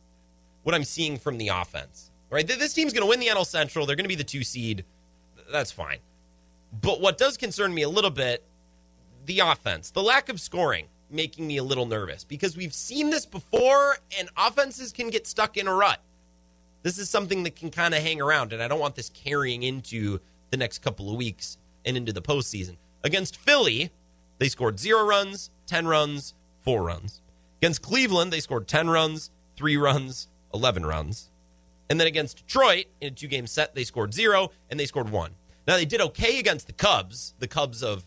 what I'm seeing from the offense. Right? This team's going to win the NL Central. They're going to be the two seed. That's fine. But what does concern me a little bit, the offense, the lack of scoring, making me a little nervous because we've seen this before and offenses can get stuck in a rut. This is something that can kind of hang around, and I don't want this carrying into the next couple of weeks and into the postseason. Against Philly, they scored zero runs, 10 runs, four runs. Against Cleveland, they scored 10 runs, three runs, 11 runs. And then against Detroit, in a two game set, they scored zero and they scored one. Now, they did okay against the Cubs, the Cubs of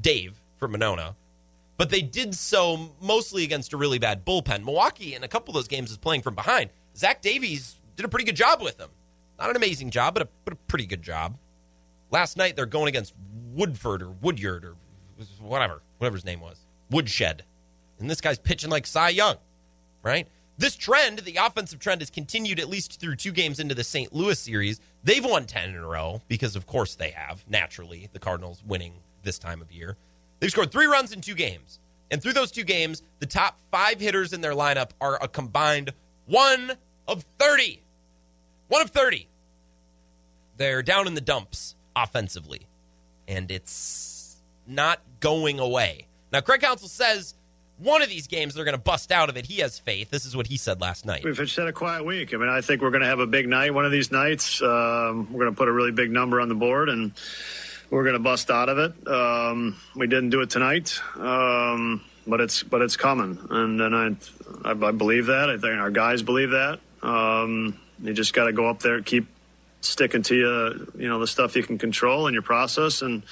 Dave from Monona, but they did so mostly against a really bad bullpen. Milwaukee, in a couple of those games, is playing from behind. Zach Davies did a pretty good job with them. Not an amazing job, but a, but a pretty good job. Last night, they're going against Woodford or Woodyard or whatever, whatever his name was, Woodshed. And this guy's pitching like Cy Young, right? This trend, the offensive trend, has continued at least through two games into the St. Louis series. They've won 10 in a row because, of course, they have. Naturally, the Cardinals winning this time of year. They've scored three runs in two games. And through those two games, the top five hitters in their lineup are a combined one of 30. One of 30. They're down in the dumps offensively. And it's not going away. Now, Craig Counsell says one of these games they're going to bust out of it. He has faith. This is what he said last night. We've had a quiet week. I mean, I think we're going to have a big night one of these nights. Um, we're going to put a really big number on the board and we're going to bust out of it. Um, we didn't do it tonight, um, but it's but it's coming, and and I, I, I believe that. I think our guys believe that. Um, you just got to go up there, keep sticking to you, you know, the stuff you can control in your process, and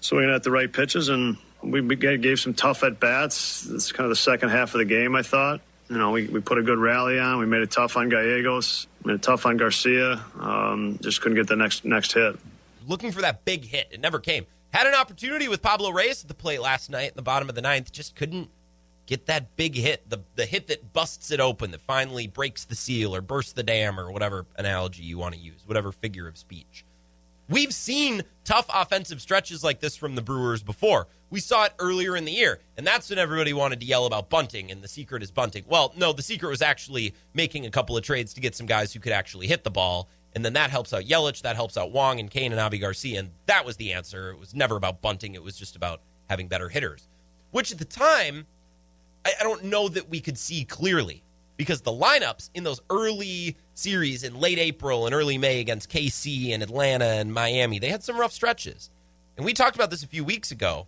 swinging at the right pitches. And we gave some tough at bats. It's kind of the second half of the game. I thought. You know, we, we put a good rally on. We made it tough on Gallegos, made it tough on Garcia. Um, just couldn't get the next next hit looking for that big hit. It never came. Had an opportunity with Pablo Reyes at the plate last night in the bottom of the ninth, just couldn't get that big hit, the the hit that busts it open, that finally breaks the seal or bursts the dam or whatever analogy you want to use, whatever figure of speech. We've seen tough offensive stretches like this from the Brewers before. We saw it earlier in the year, and that's when everybody wanted to yell about bunting, and the secret is bunting. Well, no, the secret was actually making a couple of trades to get some guys who could actually hit the ball, and then that helps out Yelich, that helps out Wong and Cain and Avi Garcia. And that was the answer. It was never about bunting, it was just about having better hitters, which at the time, I, I don't know that we could see clearly because the lineups in those early series in late April and early May against KC and Atlanta and Miami, they had some rough stretches. And we talked about this a few weeks ago,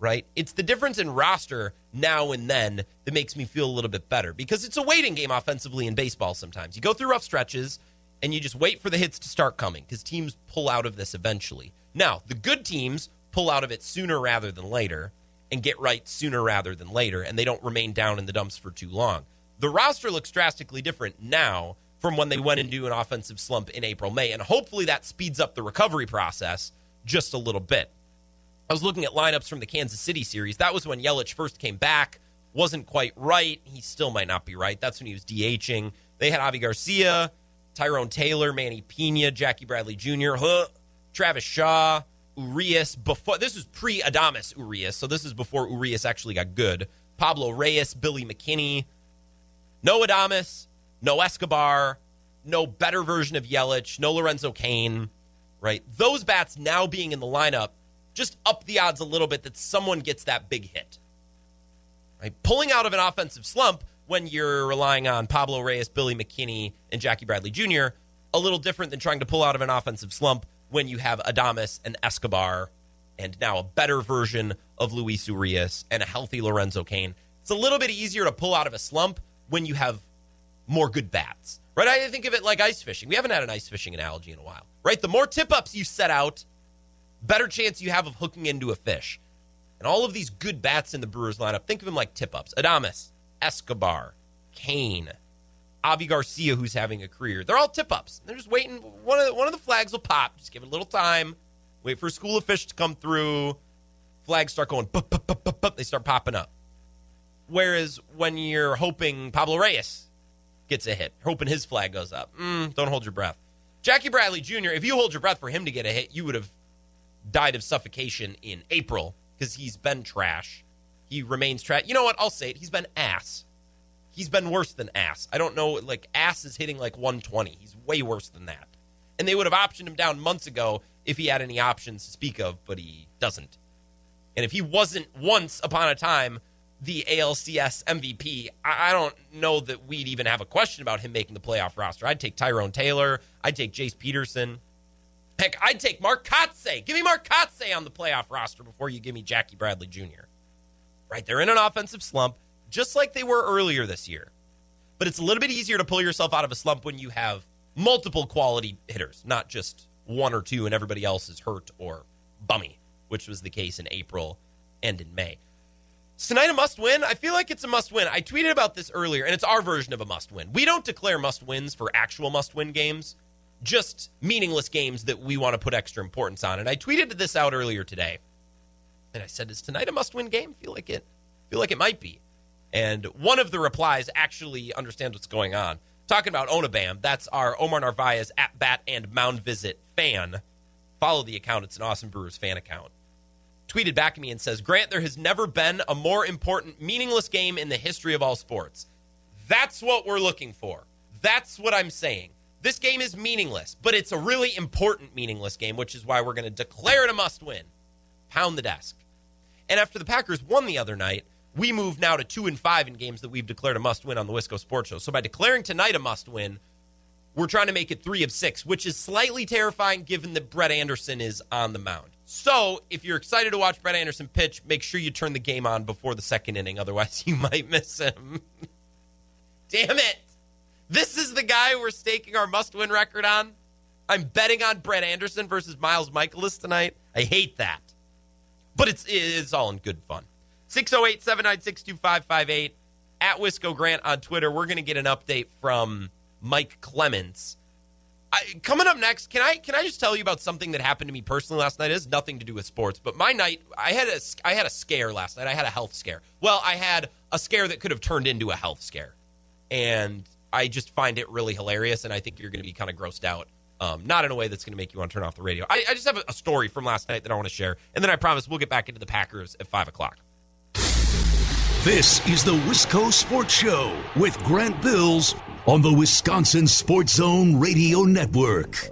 right? It's the difference in roster now and then that makes me feel a little bit better because it's a waiting game offensively in baseball sometimes. You go through rough stretches, and you just wait for the hits to start coming because teams pull out of this eventually. Now, the good teams pull out of it sooner rather than later and get right sooner rather than later, and they don't remain down in the dumps for too long. The roster looks drastically different now from when they went into an offensive slump in April, May, and hopefully that speeds up the recovery process just a little bit. I was looking at lineups from the Kansas City series. That was when Yelich first came back, wasn't quite right. He still might not be right. That's when he was DHing. They had Avi Garcia, Tyrone Taylor, Manny Pena, Jackie Bradley Jr., huh, Travis Shaw, Urias. Before this is pre Adames Urias, so this is before Urias actually got good. Pablo Reyes, Billy McKinney, no Adames, no Escobar, no better version of Yelich, no Lorenzo Cain, Right, those bats now being in the lineup just up the odds a little bit that someone gets that big hit. Right, pulling out of an offensive slump when you're relying on Pablo Reyes, Billy McKinney, and Jackie Bradley Jr., a little different than trying to pull out of an offensive slump when you have Adames and Escobar and now a better version of Luis Urias and a healthy Lorenzo Cain. It's a little bit easier to pull out of a slump when you have more good bats, right? I think of it like ice fishing. We haven't had an ice fishing analogy in a while, right? The more tip ups you set out, better chance you have of hooking into a fish. And all of these good bats in the Brewers lineup, think of them like tip ups. Adames, Escobar, Cain, Avi Garcia, who's having a career. They're all tip ups. They're just waiting. One of the, one of the flags will pop. Just give it a little time. Wait for a school of fish to come through. Flags start going. Bup, bup, bup, bup, bup. They start popping up. Whereas when you're hoping Pablo Reyes gets a hit, hoping his flag goes up, mm, don't hold your breath. Jackie Bradley Jr. If you hold your breath for him to get a hit, you would have died of suffocation in April because he's been trash. He remains trash. You know what? I'll say it. He's been ass. He's been worse than ass. I don't know. Like ass is hitting like 120. He's way worse than that. And they would have optioned him down months ago if he had any options to speak of, but he doesn't. And if he wasn't once upon a time the ALCS MVP, I, don't know that we'd even have a question about him making the playoff roster. I'd take Tyrone Taylor. I'd take Jace Peterson. Heck, I'd take Mark Kotsay. Give me Mark Kotsay on the playoff roster before you give me Jackie Bradley Jr right? They're in an offensive slump, just like they were earlier this year. But it's a little bit easier to pull yourself out of a slump when you have multiple quality hitters, not just one or two, and everybody else is hurt or bummy, which was the case in April and in May. Is tonight a must win? I feel like it's a must win. I tweeted about this earlier, and it's our version of a must win. We don't declare must wins for actual must win games, just meaningless games that we want to put extra importance on. And I tweeted this out earlier today. And I said, "Is tonight a must-win game?" Feel like it. Feel like it might be. And one of the replies actually understands what's going on. Talking about Onabam, that's our Omar Narvaez at bat and mound visit fan. Follow the account, it's an awesome Brewers fan account. Tweeted back at me and says, Grant, there has never been a more important, meaningless game in the history of all sports. That's what we're looking for. That's what I'm saying. This game is meaningless, but it's a really important meaningless game, which is why we're going to declare it a must win. Pound the desk. And after the Packers won the other night, we move now to two and five in games that we've declared a must win on the Wisco Sports Show. So by declaring tonight a must win, we're trying to make it three of six, which is slightly terrifying given that Brett Anderson is on the mound. So if you're excited to watch Brett Anderson pitch, make sure you turn the game on before the second inning. Otherwise, you might miss him. Damn it. This is the guy we're staking our must win record on. I'm betting on Brett Anderson versus Miles Mikolas tonight. I hate that. But it's, it's all in good fun. 608 796 2558 at Wisco Grant on Twitter. We're going to get an update from Mike Clements. I, coming up next, can I can I just tell you about something that happened to me personally last night? It has nothing to do with sports, but my night I had a I had a scare last night. I had a health scare. Well, I had a scare that could have turned into a health scare, and I just find it really hilarious. And I think you're going to be kind of grossed out, um, not in a way that's going to make you want to turn off the radio. I, I just have a, a story from last night that I want to share, and then I promise we'll get back into the Packers at five o'clock. This is the Wisco Sports Show with Grant Bills on the Wisconsin Sports Zone Radio Network.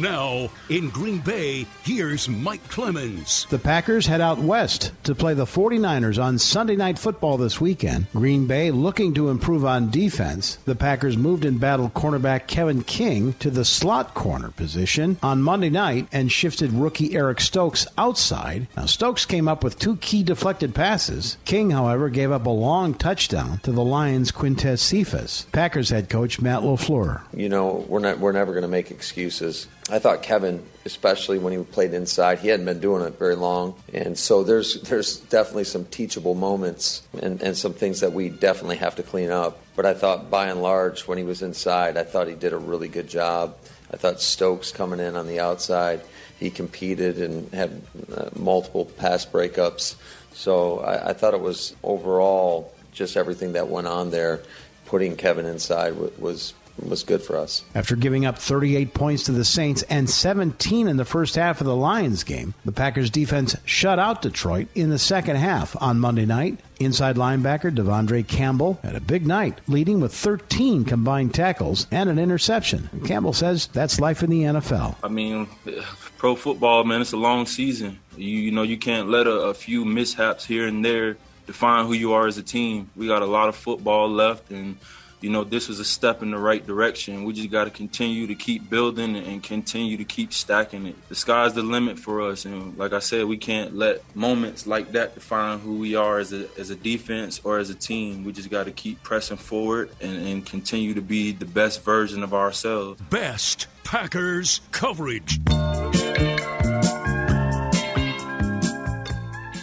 Now, in Green Bay, here's Mike Clemens. The Packers head out west to play the 49ers on Sunday Night Football this weekend. Green Bay looking to improve on defense. The Packers moved and battled cornerback Kevin King to the slot corner position on Monday night and shifted rookie Eric Stokes outside. Now, Stokes came up with two key deflected passes. King, however, gave up a long touchdown to the Lions' Quintez Cephus. Packers head coach Matt LaFleur. You know, we're, not, we're never going to make excuses. I thought Kevin, especially when he played inside, he hadn't been doing it very long, and so there's there's definitely some teachable moments and, and some things that we definitely have to clean up. But I thought, by and large, when he was inside, I thought he did a really good job. I thought Stokes coming in on the outside, he competed and had uh, multiple pass breakups. So I, I thought it was overall just everything that went on there. Putting Kevin inside was was good for us. After giving up 38 points to the Saints and 17 in the first half of the Lions game, the Packers defense shut out Detroit in the second half on Monday night. Inside linebacker De'Vondre Campbell had a big night, leading with 13 combined tackles and an interception. Campbell says that's life in the NFL. I mean, pro football, man, it's a long season. You, you know, you can't let a, a few mishaps here and there define who you are as a team. We got a lot of football left, and you know, this was a step in the right direction. We just got to continue to keep building and continue to keep stacking it. The sky's the limit for us. And like I said, we can't let moments like that define who we are as a, as a defense or as a team. We just got to keep pressing forward and, and continue to be the best version of ourselves. Best Packers coverage.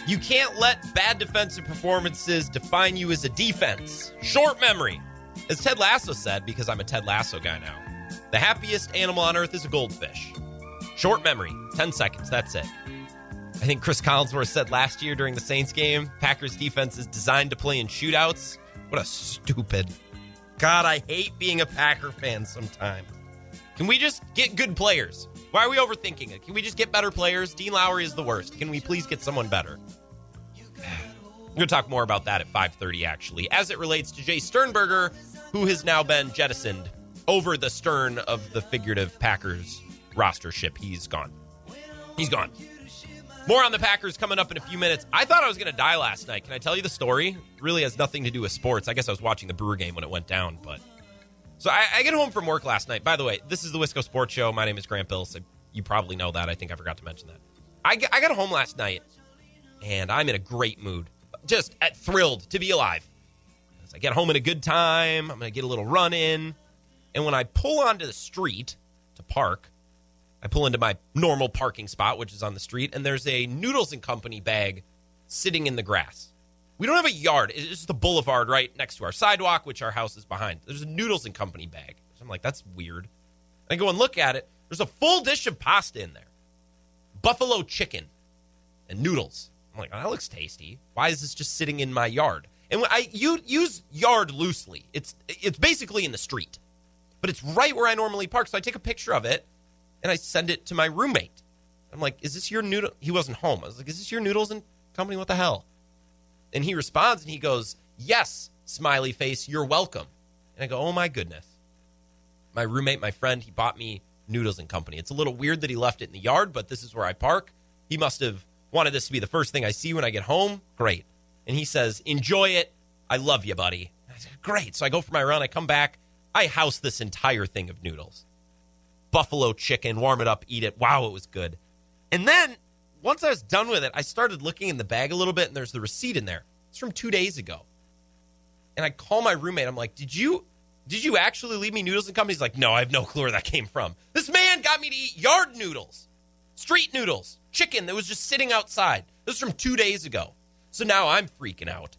You can't let bad defensive performances define you as a defense. Short memory. As Ted Lasso said, because I'm a Ted Lasso guy now, the happiest animal on earth is a goldfish. Short memory, 10 seconds, that's it. I think Cris Collinsworth said last year during the Saints game, Packers defense is designed to play in shootouts. What a stupid. God, I hate being a Packer fan sometimes. Can we just get good players? Why are we overthinking it? Can we just get better players? Dean Lowry is the worst. Can we please get someone better? We're going to talk more about that at 5:30 actually, as it relates to Jace Sternberger, who has now been jettisoned over the stern of the figurative Packers roster ship. He's gone. He's gone. More on the Packers coming up in a few minutes. I thought I was going to die last night. Can I tell you the story? It really has nothing to do with sports. I guess I was watching the Brewer game when it went down, but so I, I get home from work last night. By the way, this is the Wisco Sports Show. My name is Grant Bills. You probably know that. I think I forgot to mention that. I, I got home last night, and I'm in a great mood just at, thrilled to be alive. I get home at a good time, I'm going to get a little run in. And when I pull onto the street to park, I pull into my normal parking spot, which is on the street, and there's a Noodles and Company bag sitting in the grass. We don't have a yard. It's just the boulevard right next to our sidewalk, which our house is behind. There's a Noodles and Company bag. So I'm like, that's weird. I go and look at it. There's a full dish of pasta in there buffalo chicken and noodles I'm like, oh, that looks tasty. Why is this just sitting in my yard? And I you use yard loosely. It's it's basically in the street, but it's right where I normally park. So I take a picture of it and I send it to my roommate. I'm like, "Is this your noodle?" He wasn't home. I was like, "Is this your noodles and company? What the hell?" And he responds and he goes, "Yes, smiley face. You're welcome." And I go, "Oh my goodness." My roommate, my friend, he bought me noodles and company. It's a little weird that he left it in the yard, but this is where I park. He must have wanted this to be the first thing I see when I get home. Great. And he says, Enjoy it. I love you, buddy. Said, Great. So I go for my run. I come back. I house this entire thing of noodles. Buffalo chicken, warm it up, eat it. Wow, it was good. And then once I was done with it, I started looking in the bag a little bit, and there's the receipt in there. It's from two days ago. And I call my roommate. I'm like, Did you did you actually leave me noodles and company? He's like, No, I have no clue where that came from. This man got me to eat yard noodles, street noodles, chicken that was just sitting outside. This was from two days ago. So now I'm freaking out.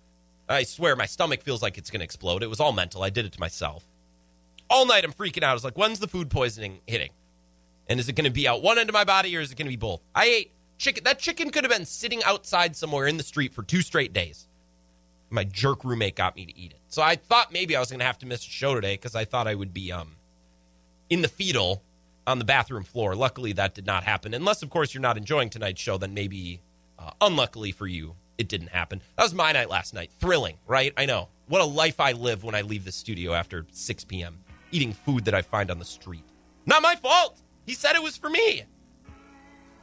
I swear my stomach feels like it's going to explode. It was all mental. I did it to myself. All night I'm freaking out. I was like, when's the food poisoning hitting? And is it going to be out one end of my body or is it going to be both? I ate chicken. That chicken could have been sitting outside somewhere in the street for two straight days. My jerk roommate got me to eat it. So I thought maybe I was going to have to miss a show today because I thought I would be um, in the fetal on the bathroom floor. Luckily, that did not happen. Unless, of course, you're not enjoying tonight's show, then maybe, uh, unluckily for you, it didn't happen. That was my night last night. Thrilling, right? I know. What a life I live when I leave the studio after 6 p.m., eating food that I find on the street. Not my fault. He said it was for me.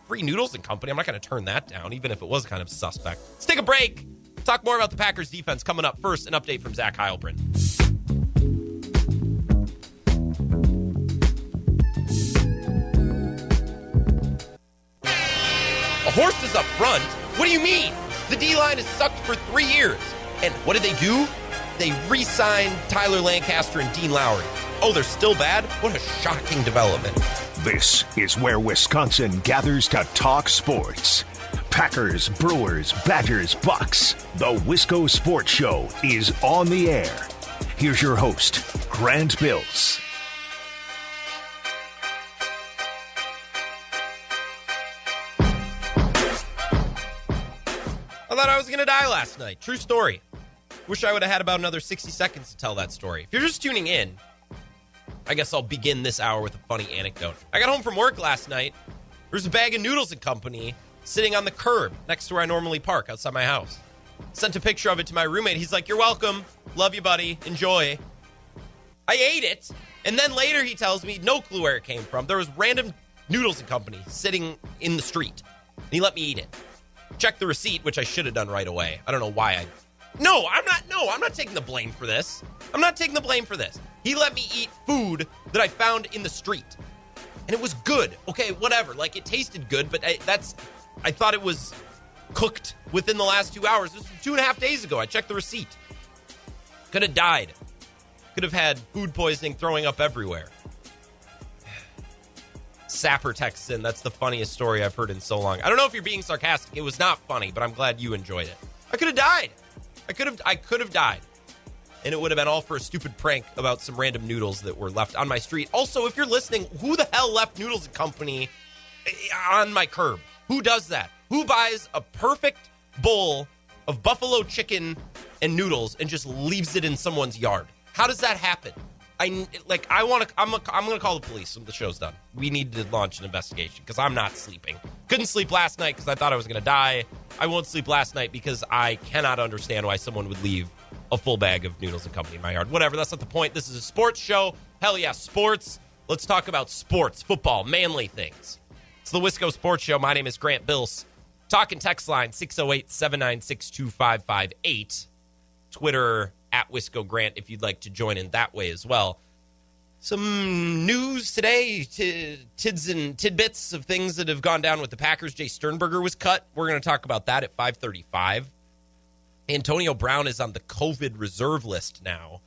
Free noodles and company. I'm not going to turn that down, even if it was kind of suspect. Let's take a break. Talk more about the Packers defense coming up first. An update from Zach Heilprin. A horse is up front? What do you mean? The D line has sucked for three years. And what did they do? They re signed Tyler Lancaster and Dean Lowry. Oh, they're still bad? What a shocking development. This is where Wisconsin gathers to talk sports. Packers, Brewers, Badgers, Bucks. The Wisco Sports Show is on the air. Here's your host, Grant Bills. Going to die last night. True story. Wish I would have had about another 60 seconds to tell that story. If you're just tuning in, I guess I'll begin this hour with a funny anecdote. I got home from work last night. There's a bag of noodles and company sitting on the curb next to where I normally park outside my house. Sent a picture of it to my roommate. He's like, You're welcome. Love you, buddy. Enjoy. I ate it. And then later he tells me, no clue where it came from. There was random noodles and company sitting in the street. And he let me eat it. Check the receipt, which I should have done right away. I don't know why I. No, I'm not. No, I'm not taking the blame for this. I'm not taking the blame for this. He let me eat food that I found in the street. And it was good. Okay, whatever. Like, it tasted good, but I, that's. I thought it was cooked within the last two hours. This was two and a half days ago. I checked the receipt. Could have died. Could have had food poisoning, throwing up everywhere. Sapper texts in. That's the funniest story I've heard in so long. I don't know if you're being sarcastic. It was not funny, but I'm glad you enjoyed it. I could have died. I could have. I could have died, and it would have been all for a stupid prank about some random noodles that were left on my street. Also, if you're listening, who the hell left Noodles and Company eh, on my curb? Who does that? Who buys a perfect bowl of buffalo chicken and noodles and just leaves it in someone's yard? How does that happen? I like. I want to. I'm. A, I'm going to call the police when the show's done. We need to launch an investigation because I'm not sleeping. Couldn't sleep last night because I thought I was going to die. I won't sleep last night because I cannot understand why someone would leave a full bag of noodles and company in my yard. Whatever. That's not the point. This is a sports show. Hell yeah, sports. Let's talk about sports, football, manly things. It's the Wisco Sports Show. My name is Grant Bills. Talking text line 608 796 2558. Twitter at Wisco Grant if you'd like to join in that way as well. Some news today, t- tids and tidbits of things that have gone down with the Packers. Jace Sternberger was cut. We're going to talk about that at 535. Antonio Brown is on the COVID reserve list now.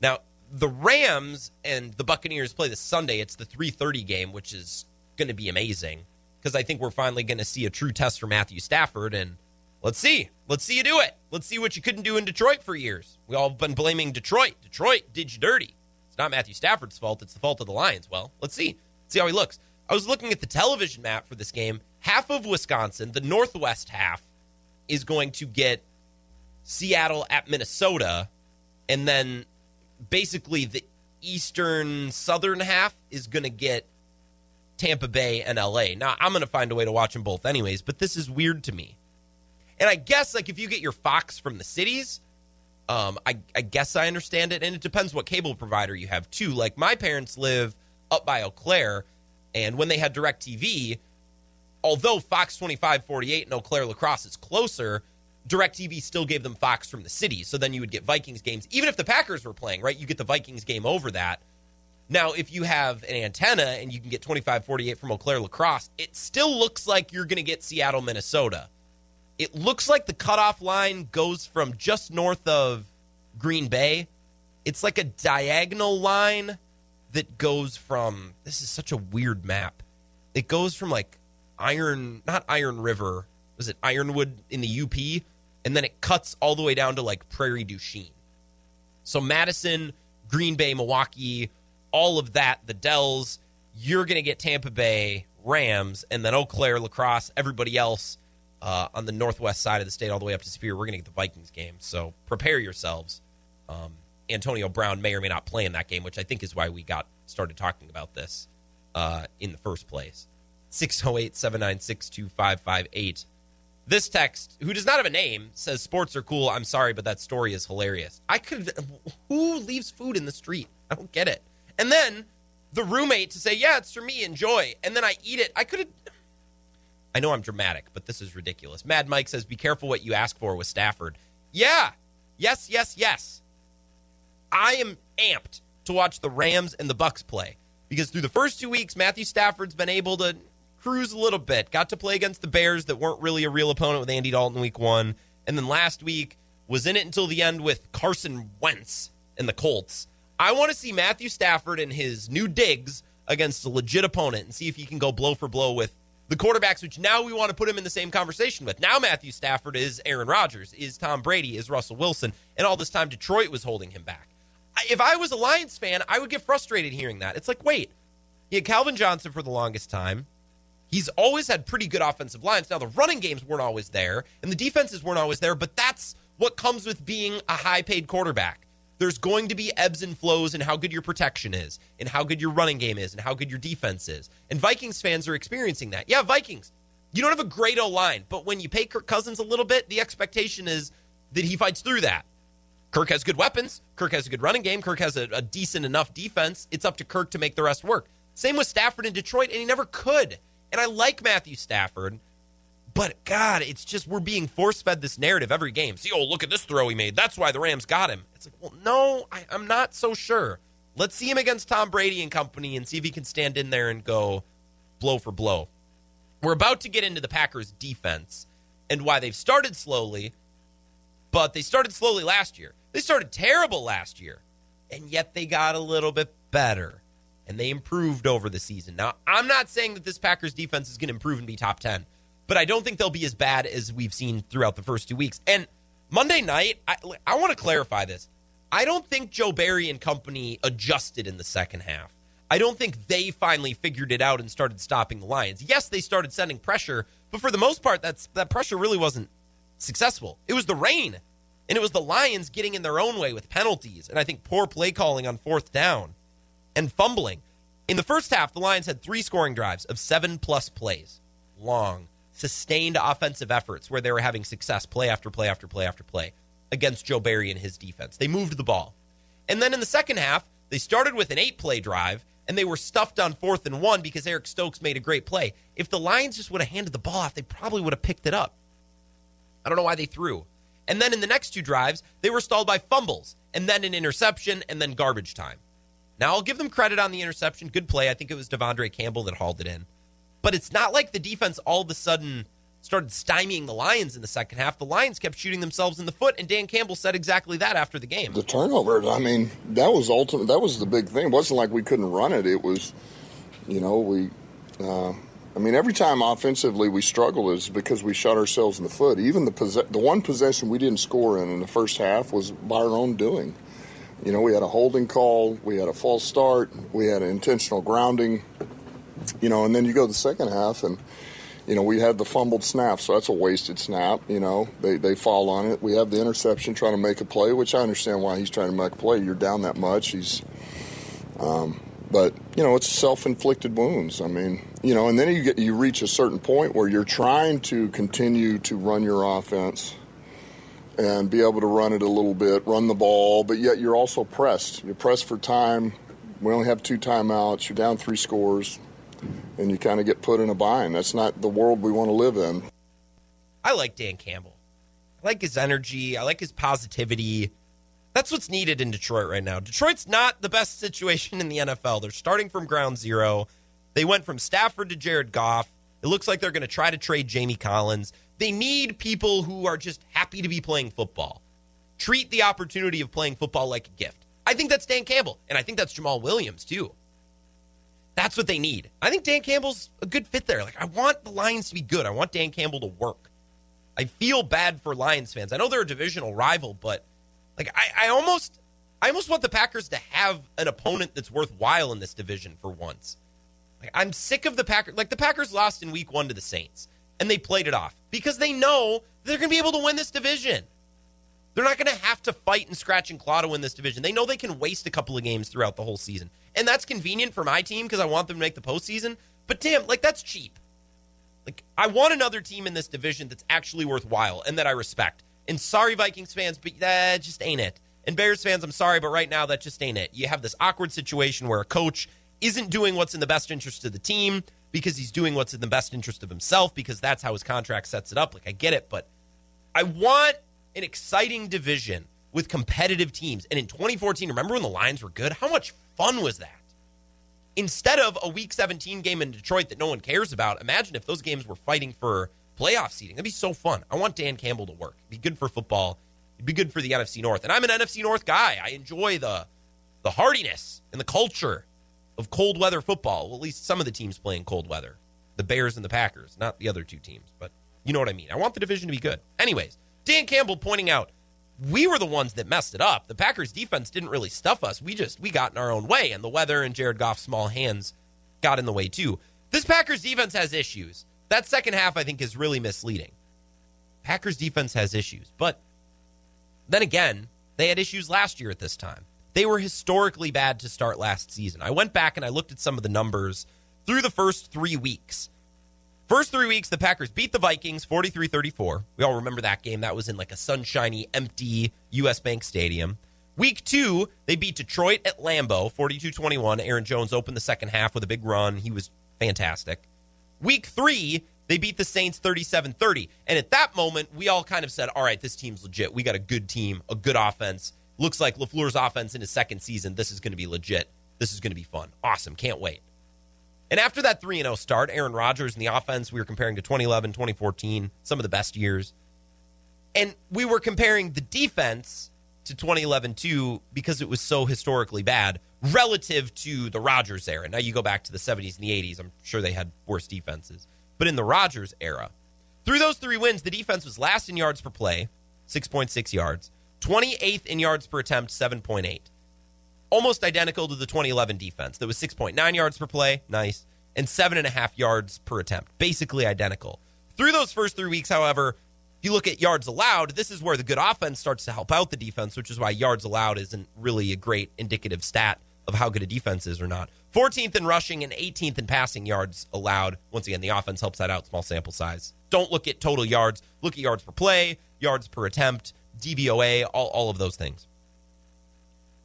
Now, the Rams and the Buccaneers play this Sunday. It's the 3:30 game, which is going to be amazing because I think we're finally going to see a true test for Matthew Stafford and Let's see. Let's see you do it. Let's see what you couldn't do in Detroit for years. We all have been blaming Detroit. Detroit did you dirty. It's not Matthew Stafford's fault. It's the fault of the Lions. Well, let's see. Let's see how he looks. I was looking at the television map for this game. Half of Wisconsin, the northwest half, is going to get Seattle at Minnesota, and then basically the eastern southern half is going to get Tampa Bay and LA. Now, I'm going to find a way to watch them both anyways, but this is weird to me. And I guess like if you get your Fox from the cities, um, I, I guess I understand it, and it depends what cable provider you have too. Like my parents live up by Eau Claire, and when they had DirecTV, although Fox 2548 and Eau Claire La Crosse is closer, DirecTV still gave them Fox from the city. So then you would get Vikings games, even if the Packers were playing, right? You get the Vikings game over that. Now, if you have an antenna and you can get 2548 from Eau Claire La Crosse, it still looks like you're going to get Seattle, Minnesota. It looks like the cutoff line goes from just north of Green Bay. It's like a diagonal line that goes from this is such a weird map. It goes from like Iron, not Iron River, was it Ironwood in the UP? And then it cuts all the way down to like Prairie du Chien. So Madison, Green Bay, Milwaukee, all of that, the Dells, you're going to get Tampa Bay Rams, and then Eau Claire, La Crosse, everybody else uh, on the northwest side of the state, all the way up to Superior. We're going to get the Vikings game. So prepare yourselves. Um, Antonio Brown may or may not play in that game, which I think is why we got started talking about this uh, in the first place. 608 796 2558. This text, who does not have a name, says sports are cool. I'm sorry, but that story is hilarious. I could. Who leaves food in the street? I don't get it. And then the roommate to say, "Yeah, it's for me. Enjoy." And then I eat it. I could have. I know I'm dramatic, but this is ridiculous. Mad Mike says, "Be careful what you ask for with Stafford." Yeah. Yes. Yes. Yes. I am amped to watch the Rams and the Bucs play because through the first two weeks, Matthew Stafford's been able to cruise a little bit. Got to play against the Bears that weren't really a real opponent with Andy Dalton week one, and then last week was in it until the end with Carson Wentz and the Colts. I want to see Matthew Stafford and his new digs against a legit opponent and see if he can go blow for blow with the quarterbacks, which now we want to put him in the same conversation with. Now Matthew Stafford is Aaron Rodgers, is Tom Brady, is Russell Wilson, and all this time Detroit was holding him back. If I was a Lions fan, I would get frustrated hearing that. It's like, wait, he had Calvin Johnson for the longest time. He's always had pretty good offensive lines. Now, the running games weren't always there, and the defenses weren't always there, but that's what comes with being a high paid quarterback. There's going to be ebbs and flows in how good your protection is, and how good your running game is, and how good your defense is. And Vikings fans are experiencing that. Yeah, Vikings, you don't have a great O line, but when you pay Kirk Cousins a little bit, the expectation is that he fights through that. Kirk has good weapons. Kirk has a good running game. Kirk has a, a decent enough defense. It's up to Kirk to make the rest work. Same with Stafford in Detroit, and he never could. And I like Matthew Stafford, but God, it's just we're being force fed this narrative every game. See, oh, look at this throw he made. That's why the Rams got him. It's like, well, no, I, I'm not so sure. Let's see him against Tom Brady and company and see if he can stand in there and go blow for blow. We're about to get into the Packers' defense and why they've started slowly, but they started slowly last year. They started terrible last year, and yet they got a little bit better and they improved over the season. Now, I'm not saying that this Packers defense is going to improve and be top 10, but I don't think they'll be as bad as we've seen throughout the first two weeks. And Monday night, I, I want to clarify this. I don't think Joe Barry and company adjusted in the second half. I don't think they finally figured it out and started stopping the Lions. Yes, they started sending pressure, but for the most part, that's that pressure really wasn't successful. It was the rain, and it was the Lions getting in their own way with penalties, and I think poor play calling on fourth down and fumbling. In the first half, the Lions had three scoring drives of seven plus plays, long, sustained offensive efforts where they were having success play after play after play after play against Joe Barry and his defense. They moved the ball. And then in the second half, they started with an eight play drive and they were stuffed on fourth and one because Eric Stokes made a great play. If the Lions just would have handed the ball off, they probably would have picked it up. I don't know why they threw. And then in the next two drives, they were stalled by fumbles and then an interception and then garbage time. Now, I'll give them credit on the interception. Good play. I think it was De'Vondre Campbell that hauled it in. But it's not like the defense all of a sudden started stymieing the Lions in the second half. The Lions kept shooting themselves in the foot, and Dan Campbell said exactly that after the game. The turnovers, I mean, that was ultimate. That was the big thing. It wasn't like we couldn't run it. It was, you know, we. Uh, I mean, every time offensively we struggle is because we shot ourselves in the foot. Even the possess- the one possession we didn't score in in the first half was by our own doing. You know, we had a holding call, we had a false start, we had an intentional grounding. You know, and then you go to the second half, and you know, we had the fumbled snap, so that's a wasted snap. You know, they, they fall on it. We have the interception trying to make a play, which I understand why he's trying to make a play. You're down that much. He's, um, but you know, it's self-inflicted wounds. I mean, you know, and then you get you reach a certain point where you're trying to continue to run your offense and be able to run it a little bit, run the ball, but yet you're also pressed. You're pressed for time. We only have two timeouts. You're down three scores and you kind of get put in a bind. That's not the world we want to live in. I like Dan Campbell. I like his energy. I like his positivity. That's what's needed in Detroit right now. Detroit's not the best situation in the NFL. They're starting from ground zero. They went from Stafford to Jared Goff. It looks like they're going to try to trade Jamie Collins. They need people who are just happy to be playing football. Treat the opportunity of playing football like a gift. I think that's Dan Campbell, and I think that's Jamaal Williams, too. That's what they need. I think Dan Campbell's a good fit there. Like, I want the Lions to be good. I want Dan Campbell to work. I feel bad for Lions fans. I know they're a divisional rival, but like, I, I almost, I almost want the Packers to have an opponent that's worthwhile in this division for once. Like, I'm sick of the Packers. Like, the Packers lost in Week One to the Saints, and they played it off because they know they're going to be able to win this division. They're not going to have to fight and scratch and claw to win this division. They know they can waste a couple of games throughout the whole season. And that's convenient for my team because I want them to make the postseason. But damn, like that's cheap. Like I want another team in this division that's actually worthwhile and that I respect. And sorry, Vikings fans, but that just ain't it. And Bears fans, I'm sorry, but right now that just ain't it. You have this awkward situation where a coach isn't doing what's in the best interest of the team because he's doing what's in the best interest of himself because that's how his contract sets it up. Like I get it, but I want an exciting division with competitive teams. And in 2014, remember when the Lions were good? How much fun was that? Instead of a Week 17 game in Detroit that no one cares about, imagine if those games were fighting for playoff seeding. That'd be so fun. I want Dan Campbell to work. It'd be good for football. It'd be good for the NFC North. And I'm an NFC North guy. I enjoy the the hardiness and the culture of cold weather football. Well, at least some of the teams playing cold weather. The Bears and the Packers, not the other two teams, but you know what I mean. I want the division to be good. Anyways, Dan Campbell pointing out we were the ones that messed it up. The Packers defense didn't really stuff us. We just we got in our own way, and the weather and Jared Goff's small hands got in the way too. This Packers defense has issues. That second half I think is really misleading. Packers defense has issues, but then again, they had issues last year at this time. They were historically bad to start last season. I went back and I looked at some of the numbers through the first three weeks. First three weeks, the Packers beat the Vikings 43 34. We all remember that game. That was in like a sunshiny, empty U.S. Bank Stadium. Week two, they beat Detroit at Lambeau 42 21. Aaron Jones opened the second half with a big run. He was fantastic. Week three, they beat the Saints 37 30. And at that moment, we all kind of said, all right, this team's legit. We got a good team, a good offense. Looks like LaFleur's offense in his second season. This is going to be legit. This is going to be fun. Awesome. Can't wait. And after that 3 0 start, Aaron Rodgers and the offense, we were comparing to 2011, 2014, some of the best years. And we were comparing the defense to 2011 too because it was so historically bad relative to the Rodgers era. Now you go back to the 70s and the 80s, I'm sure they had worse defenses. But in the Rodgers era, through those three wins, the defense was last in yards per play, 6.6 yards, 28th in yards per attempt, 7.8 almost identical to the 2011 defense. That was 6.9 yards per play, nice, and seven and a half yards per attempt, basically identical. Through those first three weeks, however, if you look at yards allowed, this is where the good offense starts to help out the defense, which is why yards allowed isn't really a great indicative stat of how good a defense is or not. 14th in rushing and 18th in passing yards allowed. Once again, the offense helps that out, small sample size. Don't look at total yards, look at yards per play, yards per attempt, DVOA, all, all of those things.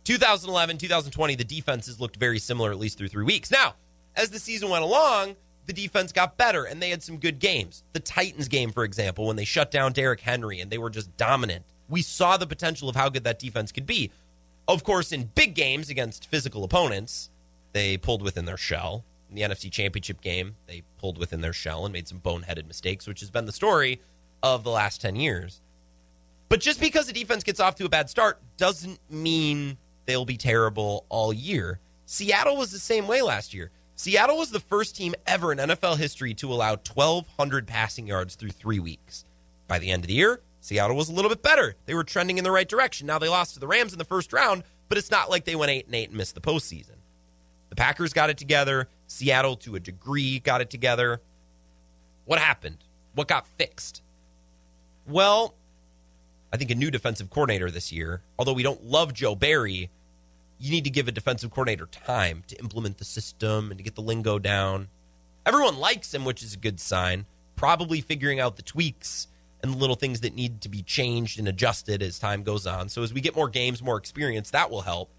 2011, 2020, the defenses looked very similar, at least through three weeks. Now, as the season went along, the defense got better and they had some good games. The Titans game, for example, when they shut down Derrick Henry and they were just dominant, we saw the potential of how good that defense could be. Of course, in big games against physical opponents, they pulled within their shell. In the NFC Championship game, they pulled within their shell and made some boneheaded mistakes, which has been the story of the last 10 years. But just because the defense gets off to a bad start doesn't mean they'll be terrible all year. Seattle was the same way last year. Seattle was the first team ever in NFL history to allow 1,200 passing yards through three weeks. By the end of the year, Seattle was a little bit better. They were trending in the right direction. Now they lost to the Rams in the first round, but it's not like they went 8 and 8 and missed the postseason. The Packers got it together. Seattle, to a degree, got it together. What happened? What got fixed? Well, I think a new defensive coordinator this year, although we don't love Joe Barry, you need to give a defensive coordinator time to implement the system and to get the lingo down. Everyone likes him, which is a good sign. Probably figuring out the tweaks and the little things that need to be changed and adjusted as time goes on. So as we get more games, more experience, that will help.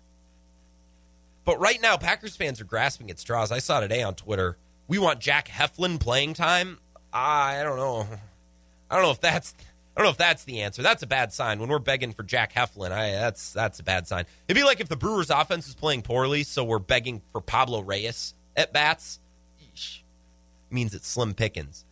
But right now, Packers fans are grasping at straws. I saw today on Twitter. We want Jack Heflin playing time. I don't know. I don't know if that's I don't know if that's the answer. That's a bad sign when we're begging for Jack Heflin. I, that's that's a bad sign. It'd be like if the Brewers' offense is playing poorly, so we're begging for Pablo Reyes at bats. Eesh. Means it's slim pickings.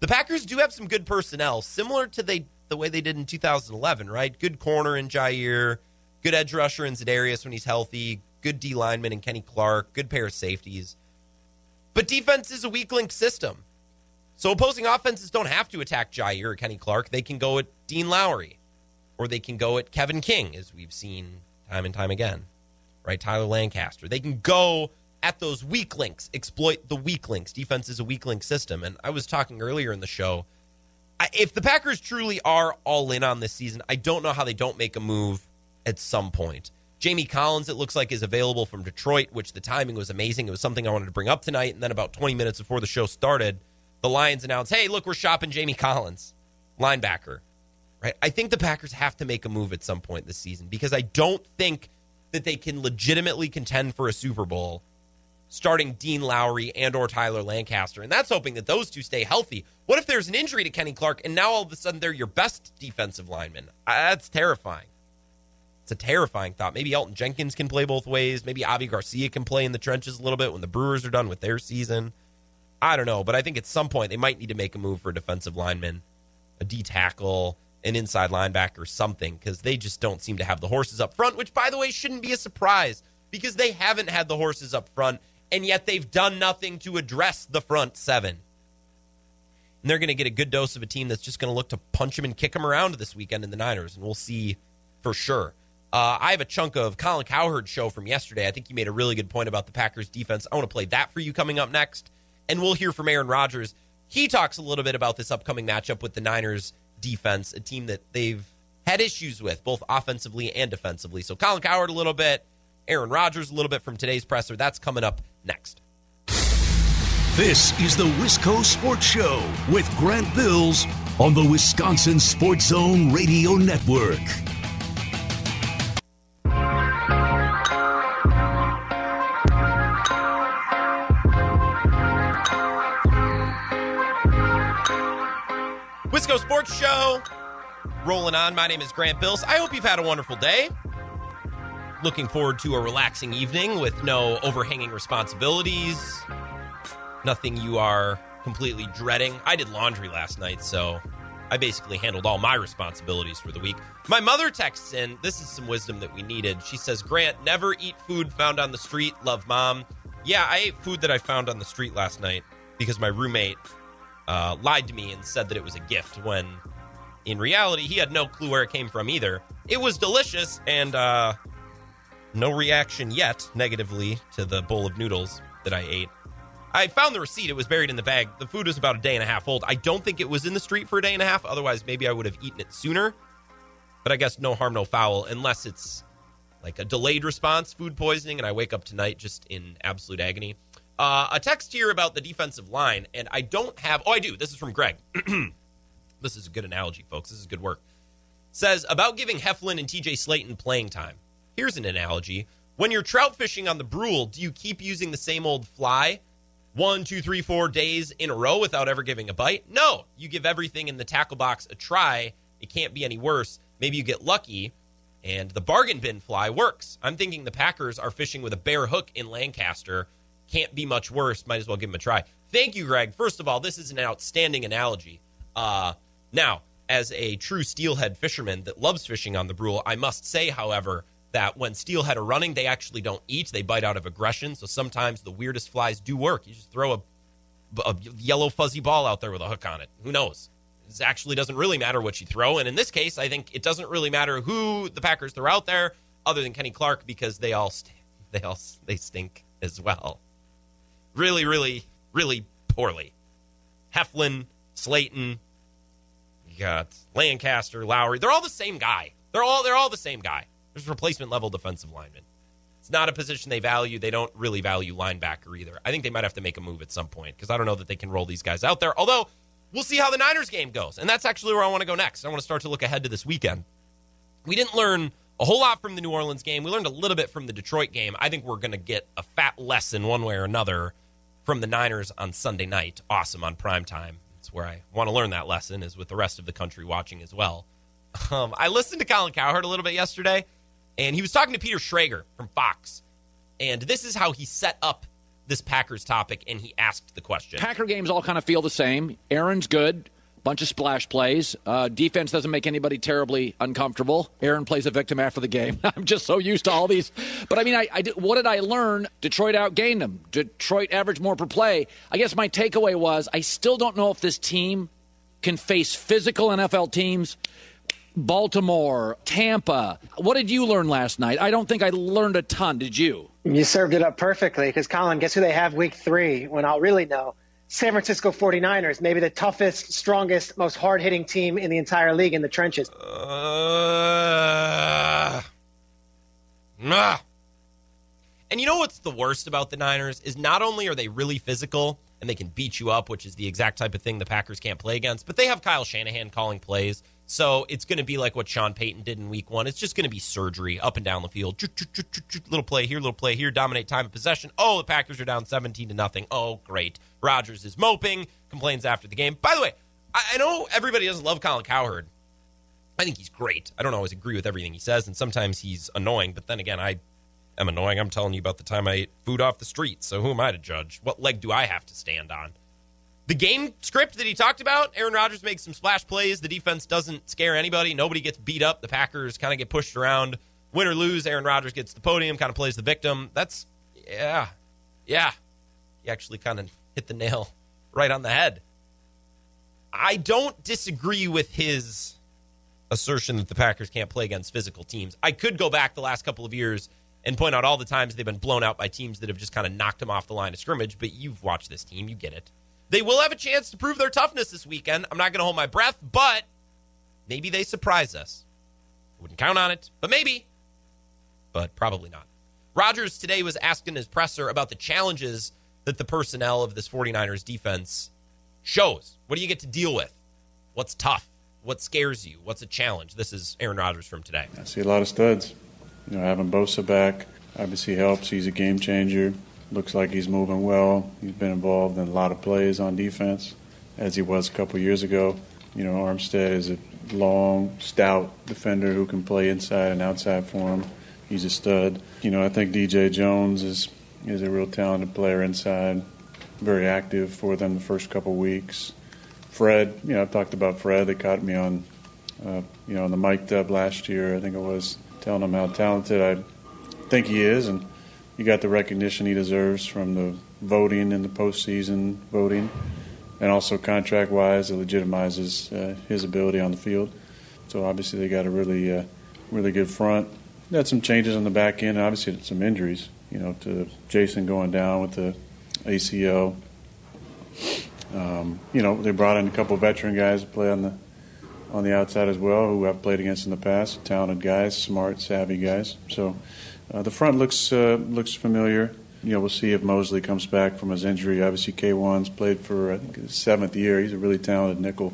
The Packers do have some good personnel, similar to they the way they did in 2011, right? Good corner in Jaire, good edge rusher in Za'Darius when he's healthy, good D lineman in Kenny Clark, good pair of safeties. But defense is a weak link system. So opposing offenses don't have to attack Jaire or Kenny Clark. They can go at Dean Lowry or they can go at Kevin King, as we've seen time and time again, right? Tyler Lancaster. They can go at those weak links, exploit the weak links. Defense is a weak link system. And I was talking earlier in the show. if the Packers truly are all in on this season, I don't know how they don't make a move at some point. Jamie Collins, it looks like, is available from Detroit, which the timing was amazing. It was something I wanted to bring up tonight. And then about 20 minutes before the show started, the Lions announced, hey, look, we're shopping Jamie Collins, linebacker. Right? I think the Packers have to make a move at some point this season because I don't think that they can legitimately contend for a Super Bowl starting Dean Lowry and or Tyler Lancaster. And that's hoping that those two stay healthy. What if there's an injury to Kenny Clark and now all of a sudden they're your best defensive lineman? That's terrifying. It's a terrifying thought. Maybe Elgton Jenkins can play both ways. Maybe Avi Garcia can play in the trenches a little bit when the Brewers are done with their season. I don't know, but I think at some point they might need to make a move for a defensive lineman, a D tackle, an inside linebacker, something, because they just don't seem to have the horses up front, which, by the way, shouldn't be a surprise because they haven't had the horses up front, and yet they've done nothing to address the front seven. And they're going to get a good dose of a team that's just going to look to punch them and kick them around this weekend in the Niners, and we'll see for sure. Uh, I have a chunk of Colin Cowherd show from yesterday. I think you made a really good point about the Packers defense. I want to play that for you coming up next and we'll hear from Aaron Rodgers. He talks a little bit about this upcoming matchup with the Niners defense, a team that they've had issues with, both offensively and defensively. So Colin Cowherd a little bit, Aaron Rodgers a little bit from today's presser. That's coming up next. This is the Wisco Sports Show with Grant Bills on the Wisconsin Sports Zone Radio Network. Wisco Sports Show rolling on. My name is Grant Bills. I hope you've had a wonderful day. Looking forward to a relaxing evening with no overhanging responsibilities. Nothing you are completely dreading. I did laundry last night, so I basically handled all my responsibilities for the week. My mother texts in, this is some wisdom that we needed. She says, Grant, never eat food found on the street. Love mom. Yeah, I ate food that I found on the street last night because my roommate uh, lied to me and said that it was a gift when in reality he had no clue where it came from either. It was delicious and uh, no reaction yet negatively to the bowl of noodles that I ate. I found the receipt. It was buried in the bag. The food was about a day and a half old. I don't think it was in the street for a day and a half. Otherwise, maybe I would have eaten it sooner. But I guess no harm, no foul, unless it's like a delayed response food poisoning and I wake up tonight just in absolute agony. Uh, a text here about the defensive line, and I don't have. Oh, I do. This is from Greg. this is a good analogy, folks. This is good work. Says about giving Heflin and TJ Slaton playing time. Here's an analogy. When you're trout fishing on the Brule, do you keep using the same old fly one, two, three, four days in a row without ever giving a bite? No. You give everything in the tackle box a try. It can't be any worse. Maybe you get lucky and the bargain bin fly works. I'm thinking the Packers are fishing with a bare hook in Lancaster can't be much worse. Might as well give him a try. Thank you, Greg. First of all, this is an outstanding analogy. Uh, now, as a true steelhead fisherman that loves fishing on the Brule, I must say, however, that when steelhead are running, they actually don't eat. They bite out of aggression. So sometimes the weirdest flies do work. You just throw a, a yellow fuzzy ball out there with a hook on it. Who knows? It actually doesn't really matter what you throw. And in this case, I think it doesn't really matter who the Packers throw out there, other than Kenny Clark, because they all st- they all they stink as well really, really, really poorly. Heflin Slaton, you got Lancaster, Lowry. They're all the same guy. They're all they're all the same guy. There's replacement level defensive linemen. It's not a position they value. They don't really value linebacker either. I think they might have to make a move at some point because I don't know that they can roll these guys out there. Although we'll see how the Niners game goes. And that's actually where I want to go next. I want to start to look ahead to this weekend. We didn't learn a whole lot from the New Orleans game. We learned a little bit from the Detroit game. I think we're going to get a fat lesson one way or another from the Niners on Sunday night. Awesome on prime time. That's where I want to learn that lesson is with the rest of the country watching as well. Um, I listened to Colin Cowherd a little bit yesterday, and he was talking to Peter Schrager from Fox. And this is how he set up this Packers topic, and he asked the question. Packer games all kind of feel the same. Aaron's good, bunch of splash plays. Uh, defense doesn't make anybody terribly uncomfortable. Aaron plays a victim after the game. I'm just so used to all these. But I mean, I, I did, what did I learn? Detroit outgained them. Detroit averaged more per play. I guess my takeaway was I still don't know if this team can face physical NFL teams Baltimore, Tampa. What did you learn last night? I don't think I learned a ton. Did you? You served it up perfectly because, Colin, guess who they have week three when I'll really know? San Francisco 49ers, maybe the toughest, strongest, most hard hitting team in the entire league in the trenches. Uh, nah. And you know what's the worst about the Niners is not only are they really physical and they can beat you up, which is the exact type of thing the Packers can't play against, but they have Kyle Shanahan calling plays. So it's going to be like what Sean Payton did in week one. It's just going to be surgery up and down the field. Little play here, little play here, dominate time of possession. Oh, the Packers are down 17 to nothing. Oh, great. Rodgers is moping, complains after the game. By the way, I know everybody doesn't love Colin Cowherd. I think he's great. I don't always agree with everything he says, and sometimes he's annoying. But then again, I am annoying. I'm telling you about the time I ate food off the street. So who am I to judge? What leg do I have to stand on? The game script that he talked about, Aaron Rodgers makes some splash plays. The defense doesn't scare anybody. Nobody gets beat up. The Packers kind of get pushed around. Win or lose, Aaron Rodgers gets the podium, kind of plays the victim. That's, yeah, yeah. He actually kind of hit the nail right on the head. I don't disagree with his assertion that the Packers can't play against physical teams. I could go back the last couple of years and point out all the times they've been blown out by teams that have just kind of knocked them off the line of scrimmage, but you've watched this team, you get it. They will have a chance to prove their toughness this weekend. I'm not going to hold my breath, but maybe they surprise us. Wouldn't count on it, but maybe. But probably not. Rodgers today was asking his presser about the challenges that the personnel of this 49ers defense shows. What do you get to deal with? What's tough? What scares you? What's a challenge? This is Aaron Rodgers from today. I see a lot of studs. You know, having Bosa back obviously helps. He's a game changer. Looks like he's moving well. He's been involved in a lot of plays on defense, as he was a couple years ago. You know, Armstead is a long, stout defender who can play inside and outside for him. He's a stud. You know, I think DJ Jones is is a real talented player inside, very active for them the first couple weeks. Fred, you know, I've talked about Fred. They caught me on, uh, you know, on the mic dub last year. I think it was telling him how talented I think he is, and he got the recognition he deserves from the voting in the postseason voting, and also contract wise, it legitimizes uh, his ability on the field. So obviously they got a really, uh, really good front. They had some changes on the back end, and obviously some injuries. You know, to Jason going down with the ACL. Um, you know, they brought in a couple veteran guys to play on the on the outside as well, who I've played against in the past. Talented guys, smart, savvy guys. So uh, the front looks uh, looks familiar. You know, we'll see if Moseley comes back from his injury. Obviously, K'Waun's played for I think his seventh year. He's a really talented nickel.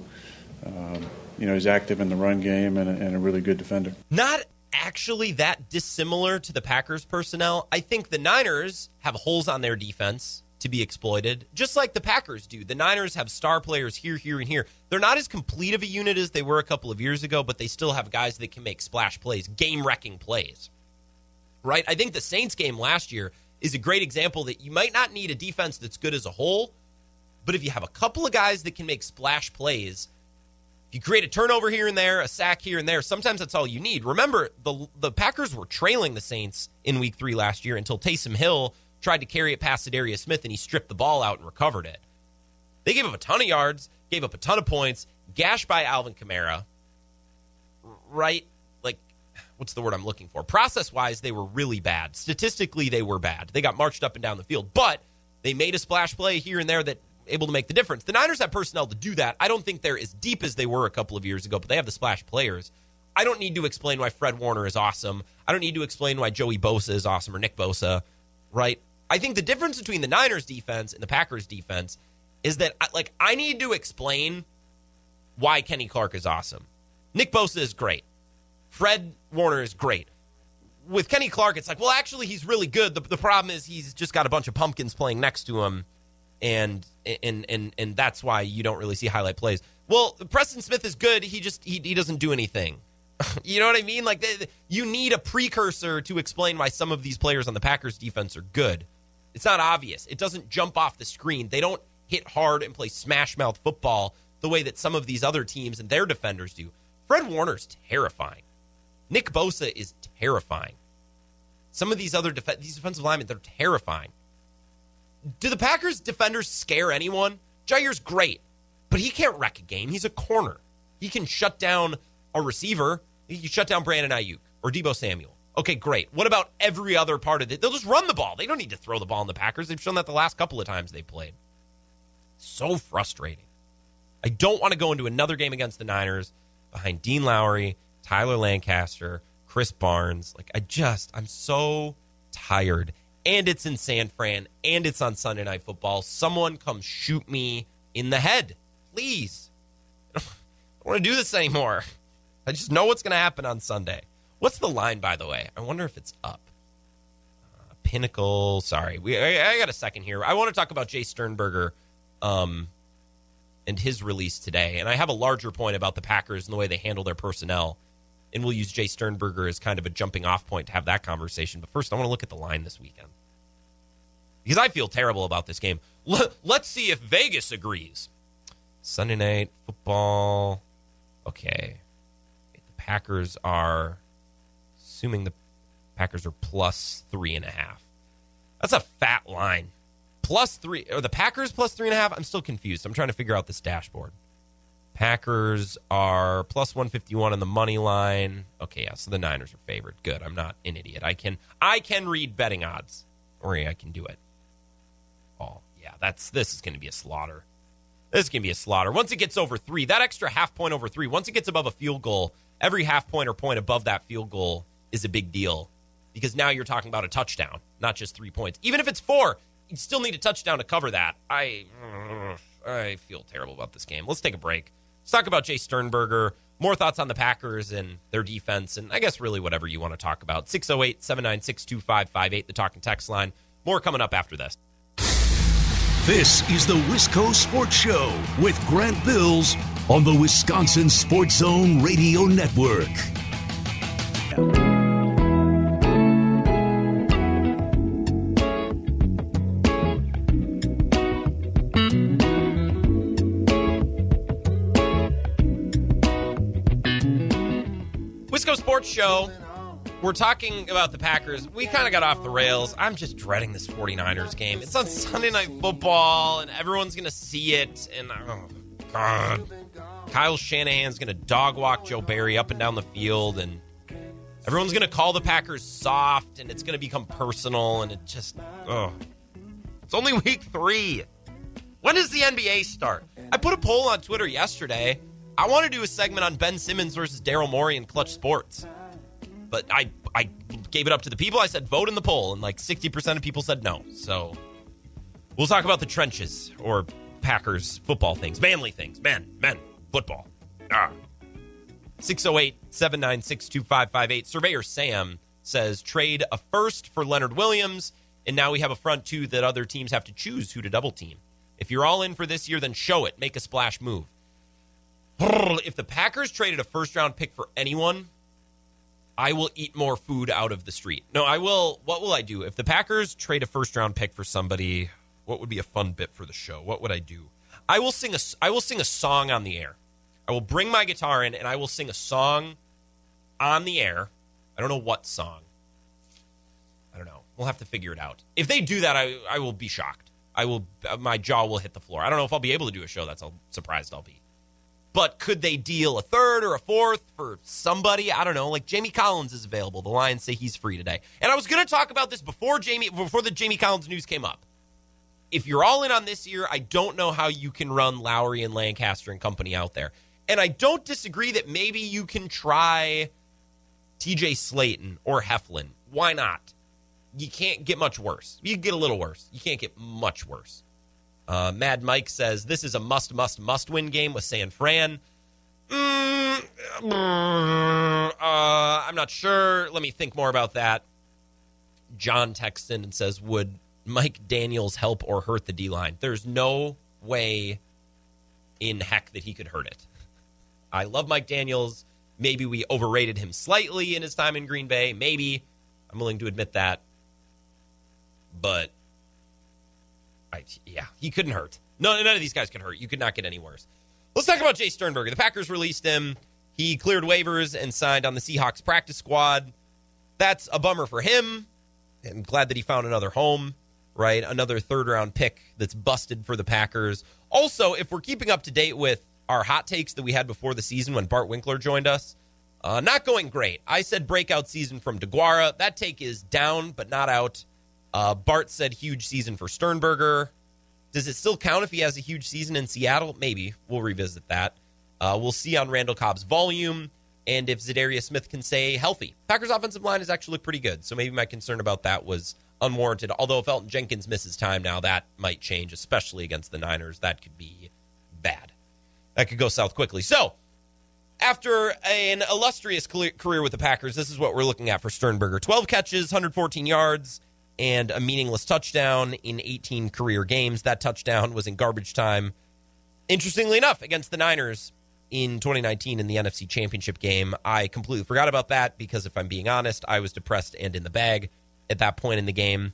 Um, you know, he's active in the run game and a, and a really good defender. Not actually that dissimilar to the Packers personnel. I think the Niners have holes on their defense to be exploited, just like the Packers do. The Niners have star players here, here, and here. They're not as complete of a unit as they were a couple of years ago, but they still have guys that can make splash plays, game wrecking plays right? I think the Saints game last year is a great example that you might not need a defense that's good as a whole, but if you have a couple of guys that can make splash plays, if you create a turnover here and there, a sack here and there, sometimes that's all you need. Remember, the the Packers were trailing the Saints in week three last year until Taysom Hill tried to carry it past Darius Smith and he stripped the ball out and recovered it. They gave up a ton of yards, gave up a ton of points, gashed by Alvin Kamara. Right? What's the word I'm looking for? Process wise, they were really bad. Statistically, they were bad. They got marched up and down the field, but they made a splash play here and there that able to make the difference. The Niners have personnel to do that. I don't think they're as deep as they were a couple of years ago, but they have the splash players. I don't need to explain why Fred Warner is awesome. I don't need to explain why Joey Bosa is awesome or Nick Bosa, right? I think the difference between the Niners defense and the Packers defense is that like I need to explain why Kenny Clark is awesome. Nick Bosa is great. Fred Warner is great. With Kenny Clark, it's like, well, actually, he's really good. The, the problem is he's just got a bunch of pumpkins playing next to him, and and and and that's why you don't really see highlight plays. Well, Preston Smith is good. He just he, he doesn't do anything. you know what I mean? Like you need a precursor to explain why some of these players on the Packers defense are good. It's not obvious. It doesn't jump off the screen. They don't hit hard and play smash mouth football the way that some of these other teams and their defenders do. Fred Warner's terrifying. Nick Bosa is terrifying. Some of these other def- these defensive linemen, they're terrifying. Do the Packers defenders scare anyone? Jaire's great, but he can't wreck a game. He's a corner. He can shut down a receiver. He can shut down Brandon Aiyuk or Deebo Samuel. Okay, great. What about every other part of it? They'll just run the ball. They don't need to throw the ball in the Packers. They've shown that the last couple of times they played. So frustrating. I don't want to go into another game against the Niners behind Dean Lowry, Tyler Lancaster, Krys Barnes. Like, I just, I'm so tired. And it's in San Fran, and it's on Sunday Night Football. Someone come shoot me in the head, please. I don't want to do this anymore. I just know what's going to happen on Sunday. What's the line, by the way? I wonder if it's up. Uh, Pinnacle. Sorry, we. I, I, got a second here. I want to talk about Jace Sternberger, um, and his release today. And I have a larger point about the Packers and the way they handle their personnel. And we'll use Jace Sternberger as kind of a jumping off point to have that conversation. But first, I want to look at the line this weekend because I feel terrible about this game. Let's see if Vegas agrees. Sunday night football. Okay. The Packers are, assuming the Packers are plus three and a half. That's a fat line. Plus three, or the Packers plus three and a half? I'm still confused. I'm trying to figure out this dashboard. Packers are plus 151 on the money line. Okay, yeah, so the Niners are favored. Good. I'm not an idiot. I can I can read betting odds. Or I can do it. Oh, yeah, that's this is going to be a slaughter. This is going to be a slaughter. Once it gets over 3, that extra half point over 3, once it gets above a field goal, every half point or point above that field goal is a big deal because now you're talking about a touchdown, not just 3 points. Even if it's 4, you still need a touchdown to cover that. I I feel terrible about this game. Let's take a break. Let's talk about Jace Sternberger. More thoughts on the Packers and their defense, and I guess really whatever you want to talk about. 608 796 2558, the talking text line. More coming up after this. This is the Wisco Sports Show with Grant Bills on the Wisconsin Sports Zone Radio Network. Sports Show. We're talking about the Packers. We kind of got off the rails. I'm just dreading this 49ers game. It's on Sunday Night Football, and everyone's going to see it. And, oh, God. Kyle Shanahan's going to dog walk Joe Barry up and down the field, and everyone's going to call the Packers soft, and it's going to become personal, and it just, oh. It's only week three. When does the NBA start? I put a poll on Twitter yesterday. I want to do a segment on Ben Simmons versus Daryl Morey in Clutch Sports. But I I gave it up to the people. I said vote in the poll, and like 60% of people said no. So we'll talk about the trenches or Packers football things, manly things, men, men, football. Ah. 608 796 2558. Surveyor Sam says trade a first for Leonard Williams, and now we have a front two that other teams have to choose who to double team. If you're all in for this year, then show it. Make a splash move. If the Packers traded a first round pick for anyone, I will eat more food out of the street. No, I will. What will I do? If the Packers trade a first round pick for somebody, what would be a fun bit for the show? What would I do? I will sing a I will sing a song on the air. I will bring my guitar in and I will sing a song on the air. I don't know what song. I don't know. We'll have to figure it out. If they do that, I I will be shocked. I will my jaw will hit the floor. I don't know if I'll be able to do a show. That's how surprised I'll be. But could they deal a third or a fourth for somebody? I don't know. Like Jamie Collins is available. The Lions say he's free today. And I was going to talk about this before Jamie before the Jamie Collins news came up. if you're all in on this year, I don't know how you can run Lowry and Lancaster and company out there. And I don't disagree that maybe you can try TJ Slaton or Heflin. Why not? You can't get much worse. You get a little worse. You can't get much worse. Uh, Mad Mike says this is a must, must, must win game with San Fran. Mm, uh, I'm not sure. Let me think more about that. John texts in and says, Would Mike Daniels help or hurt the D line? There's no way in heck that he could hurt it. I love Mike Daniels. Maybe we overrated him slightly in his time in Green Bay. Maybe. I'm willing to admit that. But I, yeah, he couldn't hurt. No, none of these guys can hurt. You could not get any worse. Let's talk about Jace Sternberger. The Packers released him. He cleared waivers and signed on the Seahawks practice squad. That's a bummer for him. I'm glad that he found another home, right? Another third round pick that's busted for the Packers. Also, if we're keeping up to date with our hot takes that we had before the season when Bart Winkler joined us, uh, not going great. I said breakout season from Deguara. That take is down, but not out. Uh, Bart said huge season for Sternberger. Does it still count if he has a huge season in Seattle? Maybe. We'll revisit that. Uh, we'll see on Randall Cobb's volume and if Za'Darius Smith can stay healthy. Packers' offensive line has actually looked pretty good, so maybe my concern about that was unwarranted. Although if Elgton Jenkins misses time now, that might change, especially against the Niners. That could be bad. That could go south quickly. So, after an illustrious career with the Packers, this is what we're looking at for Sternberger 12 catches, 114 yards, and a meaningless touchdown in 18 career games. That touchdown was in garbage time. Interestingly enough, against the Niners in 2019 in the NFC Championship game. I completely forgot about that because if I'm being honest, I was depressed and in the bag at that point in the game.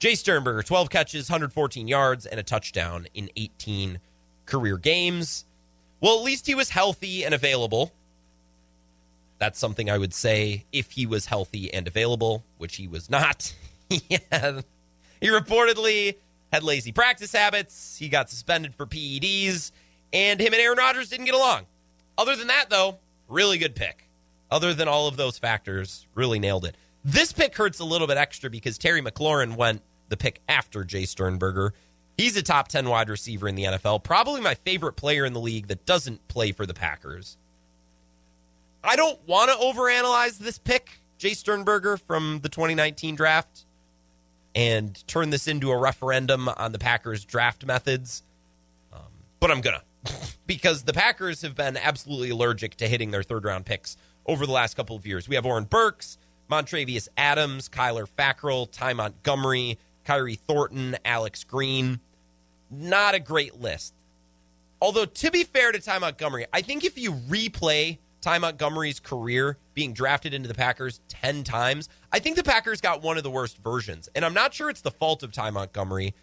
Jace Sternberger, 12 catches, 114 yards, and a touchdown in 18 career games. Well, at least he was healthy and available. That's something I would say if he was healthy and available, which he was not. had, he reportedly had lazy practice habits. He got suspended for PEDs and him and Aaron Rodgers didn't get along. Other than that, though, really good pick. Other than all of those factors, really nailed it. This pick hurts a little bit extra because Terry McLaurin went the pick after Jace Sternberger. He's a top 10 wide receiver in the NFL, probably my favorite player in the league that doesn't play for the Packers. I don't want to overanalyze this pick, Jay Sternberger from the 2019 draft, and turn this into a referendum on the Packers' draft methods, um, but I'm to because the Packers have been absolutely allergic to hitting their third round picks over the last couple of years. We have Oren Burks, Montravius Adams, Kyler Fackrell, Ty Montgomery, Khyri Thornton, Alex Green. Not a great list. Although, to be fair to Ty Montgomery, I think if you replay Ty Montgomery's career being drafted into the Packers 10 times, I think the Packers got one of the worst versions. And I'm not sure it's the fault of Ty Montgomery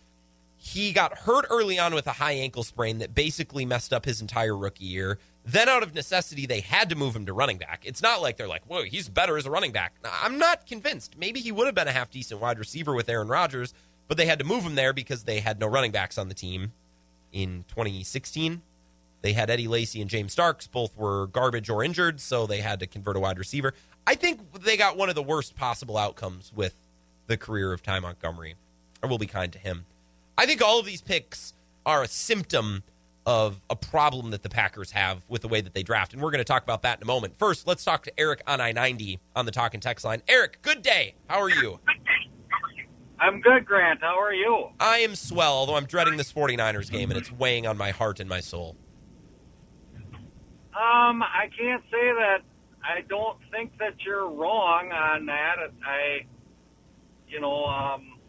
he got hurt early on with a high ankle sprain that basically messed up his entire rookie year. Then, out of necessity, they had to move him to running back. It's not like they're like, whoa, he's better as a running back. I'm not convinced. Maybe he would have been a half decent wide receiver with Aaron Rodgers, but they had to move him there because they had no running backs on the team in 2016. They had Eddie Lacy and James Starks. Both were garbage or injured, so they had to convert a wide receiver. I think they got one of the worst possible outcomes with the career of Ty Montgomery. I will be kind to him. I think all of these picks are a symptom of a problem that the Packers have with the way that they draft. And we're going to talk about that in a moment. First, let's talk to Eric on I 90 on the Talk and Text line. Eric, good day. How are you? I'm good, Grant. How are you? I am swell, although I'm dreading this 49ers game and it's weighing on my heart and my soul. Um, I can't say that I don't think that you're wrong on that. I, you know, um,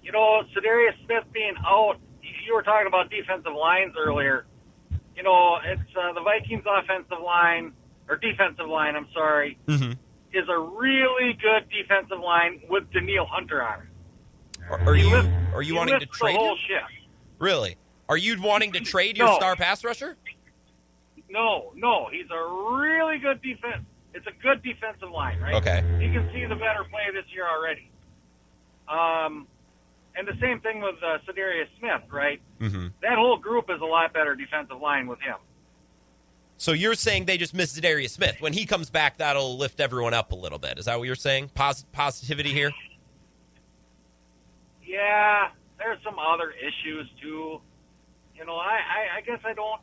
you know, Za'Darius Smith being out, you were talking about defensive lines earlier. You know, it's uh, the Vikings' offensive line, or defensive line, I'm sorry, mm-hmm. is a really good defensive line with Danielle Hunter on it. Are, are you lifts, are you wanting to trade the whole him? shift. Really? Are you wanting to trade your No. star pass rusher? No, no, he's a really good defense. It's a good defensive line, right? Okay. You can see the better play this year already. Um, and the same thing with uh, Za'Darius Smith, right? Mm-hmm. That whole group is a lot better defensive line with him. So you're saying they just missed Darius Smith. When he comes back, that'll lift everyone up a little bit. Is that what you're saying? Pos- positivity here? Yeah, there's some other issues too. You know, I, I, I guess I don't.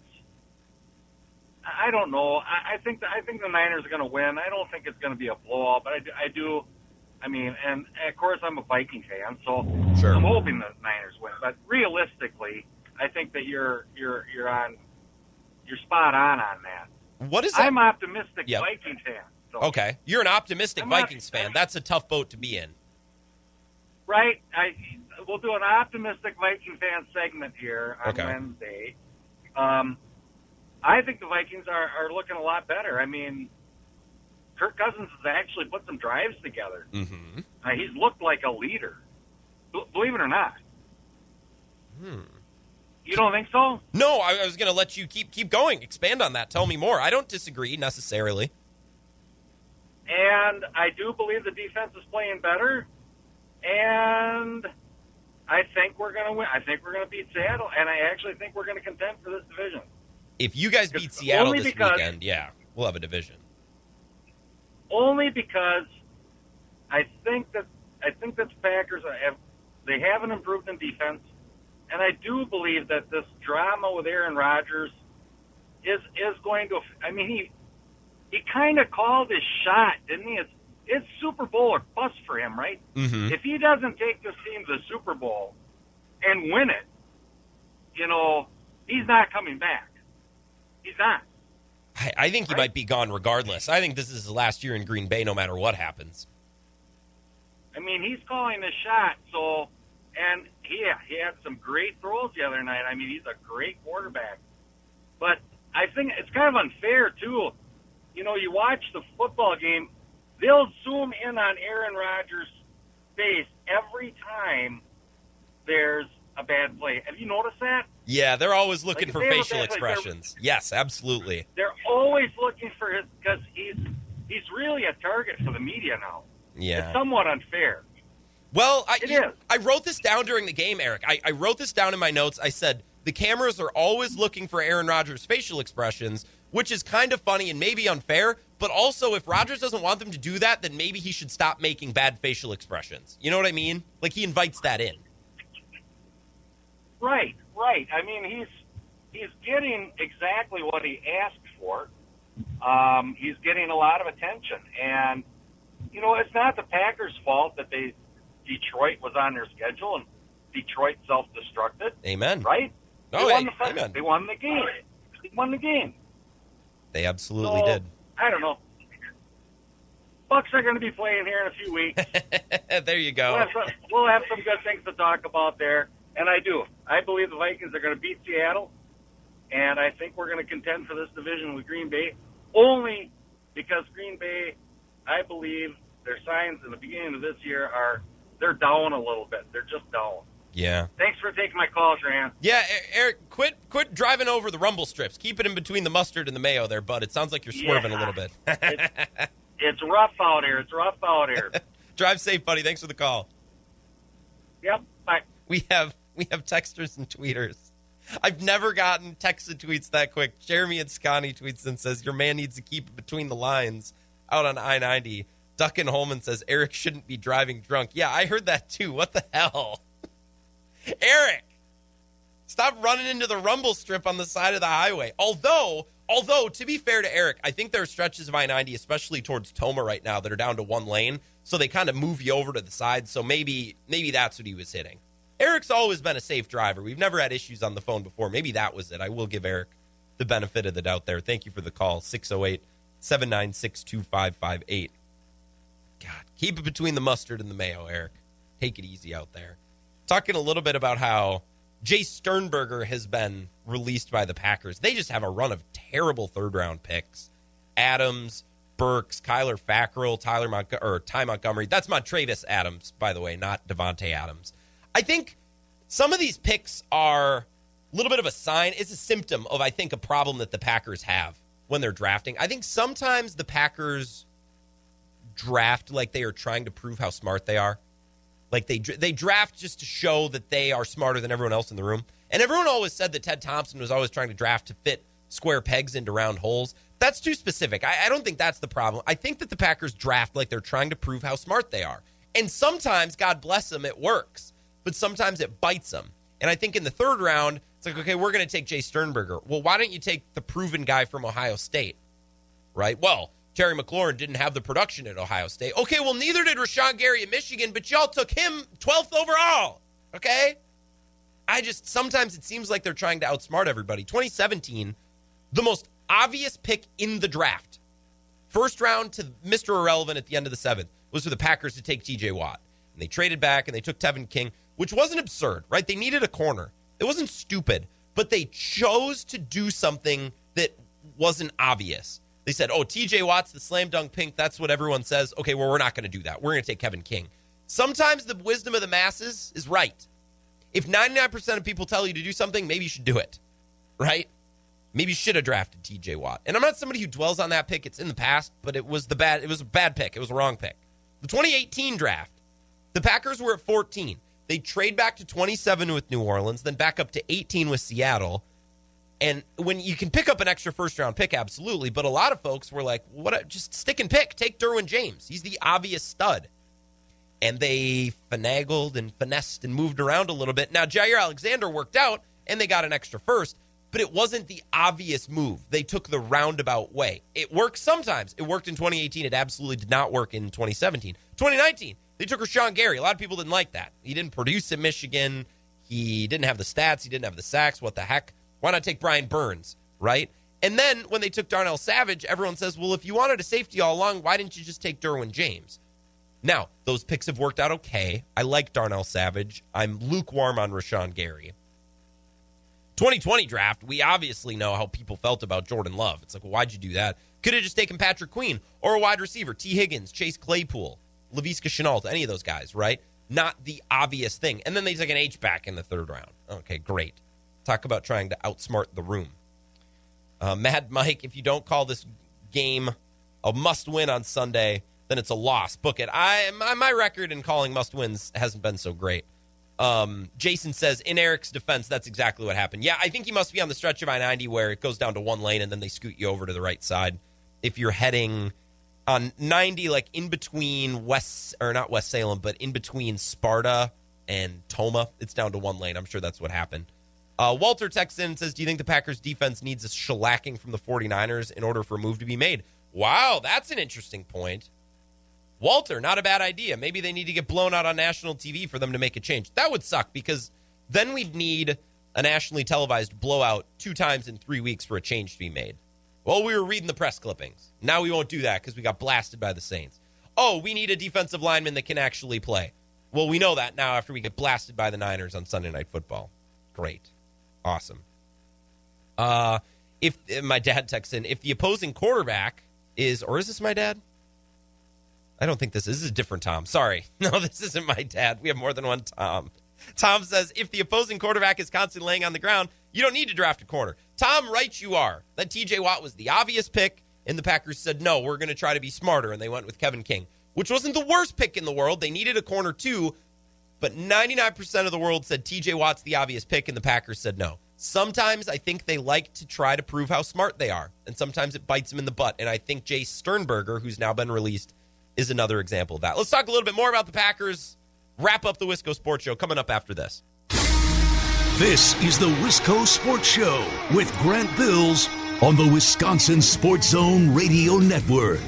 I don't know. I, I think the, I think the Niners are going to win. I don't think it's going to be a blowout, but I do, I do. I mean, and of course I'm a Viking fan, so Sure. I'm hoping the Niners win. But realistically, I think that you're you're you're on you're spot on on that. What is that? I'm optimistic Yep. Viking fan. So, Okay, you're an optimistic I'm Vikings fan. That's a tough boat to be in. Right. I we'll do an optimistic Viking fan segment here on Okay. Wednesday. Um, I think the Vikings are, are looking a lot better. I mean, Kirk Cousins has actually put some drives together. Mm-hmm. Uh, he's looked like a leader. B- believe it or not. Hmm. You don't think so? No, I, I was going to let you keep keep going. Expand on that. Tell me more. I don't disagree necessarily. And I do believe the defense is playing better. And I think we're going to win. I think we're going to beat Seattle. And I actually think we're going to contend for this division. If you guys beat Seattle this because- weekend, yeah, we'll have a division. only because I think that I think that the Packers have they haven't improved in defense, and I do believe that this drama with Aaron Rodgers is is going to. I mean, he he kind of called his shot, didn't he? It's it's Super Bowl or bust for him, right? Mhm. If he doesn't take this team to the Super Bowl and win it, you know, he's not coming back. He's not. I, I think he might be gone regardless. I think this is his last year in Green Bay, no matter what happens. I mean, he's calling the shot. So, and yeah, he had some great throws the other night. I mean, he's a great quarterback. But I think it's kind of unfair too. You know, you watch the football game, they'll zoom in on Aaron Rodgers' face every time there's a bad play. Have you noticed that? Yeah, they're always looking Like, for if they have a facial bad play, expressions. Yes, absolutely. They're always looking for his because he's he's really a target for the media now. Yeah. It's somewhat unfair. Well, I, It is. I wrote this down during the game, Eric. I, I wrote this down in my notes. I said the cameras are always looking for Aaron Rodgers' facial expressions, which is kind of funny and maybe unfair. But also, if Rodgers doesn't want them to do that, then maybe he should stop making bad facial expressions. You know what I mean? Like he invites that in. Right, right. I mean, he's he's getting exactly what he asked for. Um, he's getting a lot of attention, and you know, it's not the Packers' fault that they Detroit was on their schedule and Detroit self-destructed. Amen. Right? No, they won the amen. They won the game. They won the game. They absolutely So, did. I don't know. Bucks are going to be playing here in a few weeks. there you We'll go. have, some, we'll have some good things to talk about there. And I do. I believe the Vikings are going to beat Seattle. And I think we're going to contend for this division with Green Bay only because Green Bay, I believe their signs in the beginning of this year are they're down a little bit. They're just down. Yeah. Thanks for taking my call, Tran. Yeah, Eric, quit quit driving over the rumble strips. Keep it in between the mustard and the mayo there, bud. It sounds like you're swerving a little bit. It's rough out here. It's rough out here. Drive safe, buddy. Thanks for the call. yep. Bye. We have we have texters and tweeters. I've never gotten texts and tweets that quick. Jeremy and Scotty tweets and says your man needs to keep it between the lines out on I ninety. Duncan Holman says Eric shouldn't be driving drunk. Yeah, I heard that too. What the hell, Eric? Stop running into the rumble strip on the side of the highway. Although, although to be fair to Eric, I think there are stretches of I ninety, especially towards Tomah right now, that are down to one lane, so they kind of move you over to the side. So maybe, maybe that's what he was hitting. Eric's always been a safe driver. We've never had issues on the phone before. Maybe that was it. I will give Eric the benefit of the doubt there. Thank you for the call. 608 796 2558. God, keep it between the mustard and the mayo, Eric. Take it easy out there. Talking a little bit about how Jace Sternberger has been released by the Packers. They just have a run of terrible third round picks. Adams, Burks, Kyler Fackrell, Tyler Montg- or Ty Montgomery. That's Montravius Adams, by the way, not Davante Adams. I think some of these picks are a little bit of a sign. It's a symptom of, I think, a problem that the Packers have when they're drafting. I think sometimes the Packers draft like they are trying to prove how smart they are. Like they they draft just to show that they are smarter than everyone else in the room. And everyone always said that Ted Thompson was always trying to draft to fit square pegs into round holes. That's too specific. I, I don't think that's the problem. I think that the Packers draft like they're trying to prove how smart they are. And sometimes, God bless them, it works. But sometimes it bites them. And I think in the third round, it's like, okay, we're going to take Jace Sternberger. Well, why don't you take the proven guy from Ohio State? Right? Well, Terry McLaurin didn't have the production at Ohio State. Okay, well, neither did Rashan Gary at Michigan, but y'all took him 12th overall. Okay? I just, sometimes it seems like they're trying to outsmart everybody. 2017, the most obvious pick in the draft, first round to Mr. Irrelevant at the end of the seventh, was for the Packers to take TJ Watt. And they traded back and they took Tevin King, which wasn't absurd, right? They needed a corner. It wasn't stupid, but they chose to do something that wasn't obvious. They said, oh, TJ Watt's the slam dunk pink. That's what everyone says. Okay, well, we're not going to do that. We're going to take Kevin King. Sometimes the wisdom of the masses is right. If 99% of people tell you to do something, maybe you should do it, right? Maybe you should have drafted TJ Watt. And I'm not somebody who dwells on that pick. It's in the past, but it was the bad it was a bad pick. It was a wrong pick. The 2018 draft, the Packers were at 14. They trade back to 27 with New Orleans, then back up to 18 with Seattle. And when you can pick up an extra first round pick, absolutely. But a lot of folks were like, what? A, just stick and pick. Take Derwin James. He's the obvious stud. And they finagled and finessed and moved around a little bit. Now, Jaire Alexander worked out and they got an extra first, but it wasn't the obvious move. They took the roundabout way. It works sometimes. It worked in 2018. It absolutely did not work in 2017. 2019, they took Rashan Gary. A lot of people didn't like that. He didn't produce at Michigan. He didn't have the stats. He didn't have the sacks. What the heck? Why not take Brian Burns, right? And then when they took Darnell Savage, everyone says, well, if you wanted a safety all along, why didn't you just take Derwin James? Now, those picks have worked out okay. I like Darnell Savage. I'm lukewarm on Rashan Gary. 2020 draft, we obviously know how people felt about Jordan Love. It's like, well, why'd you do that? Could have just taken Patrick Queen or a wide receiver, Tee Higgins, Chase Claypool, Laviska Shenault, any of those guys, right? Not the obvious thing. And then they took an H back in the third round. Okay, great. Talk about trying to outsmart the room. Uh, Mad Mike, if you don't call this game a must win on Sunday, then it's a loss. Book it. I my, my record in calling must wins hasn't been so great. Um, Jason says, in Eric's defense, that's exactly what happened. Yeah, I think he must be on the stretch of I 90 where it goes down to one lane and then they scoot you over to the right side. If you're heading on 90, like in between West, or not West Salem, but in between Sparta and Tomah. it's down to one lane. I'm sure that's what happened. Uh, Walter texts in says, Do you think the Packers defense needs a shellacking from the 49ers in order for a move to be made? Wow, that's an interesting point. Walter, not a bad idea. Maybe they need to get blown out on national TV for them to make a change. That would suck because then we'd need a nationally televised blowout two times in three weeks for a change to be made. Well, we were reading the press clippings. Now we won't do that because we got blasted by the Saints. Oh, we need a defensive lineman that can actually play. Well, we know that now after we get blasted by the Niners on Sunday Night Football. Great. Awesome. Uh, if my dad texts in, if the opposing quarterback is, or is this my dad? I don't think this is. This is a different Tom. Sorry. No, this isn't my dad. We have more than one Tom. Tom says if the opposing quarterback is constantly laying on the ground, you don't need to draft a corner. Tom, right you are. That TJ Watt was the obvious pick, and the Packers said, no, we're going to try to be smarter, and they went with Kevin King, which wasn't the worst pick in the world. They needed a corner too, but 99% of the world said TJ Watt's the obvious pick, and the Packers said no. Sometimes I think they like to try to prove how smart they are, and sometimes it bites them in the butt. And I think Jace Sternberger, who's now been released, is another example of that. Let's talk a little bit more about the Packers. Wrap up the Wisco Sports Show coming up after this. This is the Wisco Sports Show with Grant Bills on the Wisconsin Sports Zone Radio Network.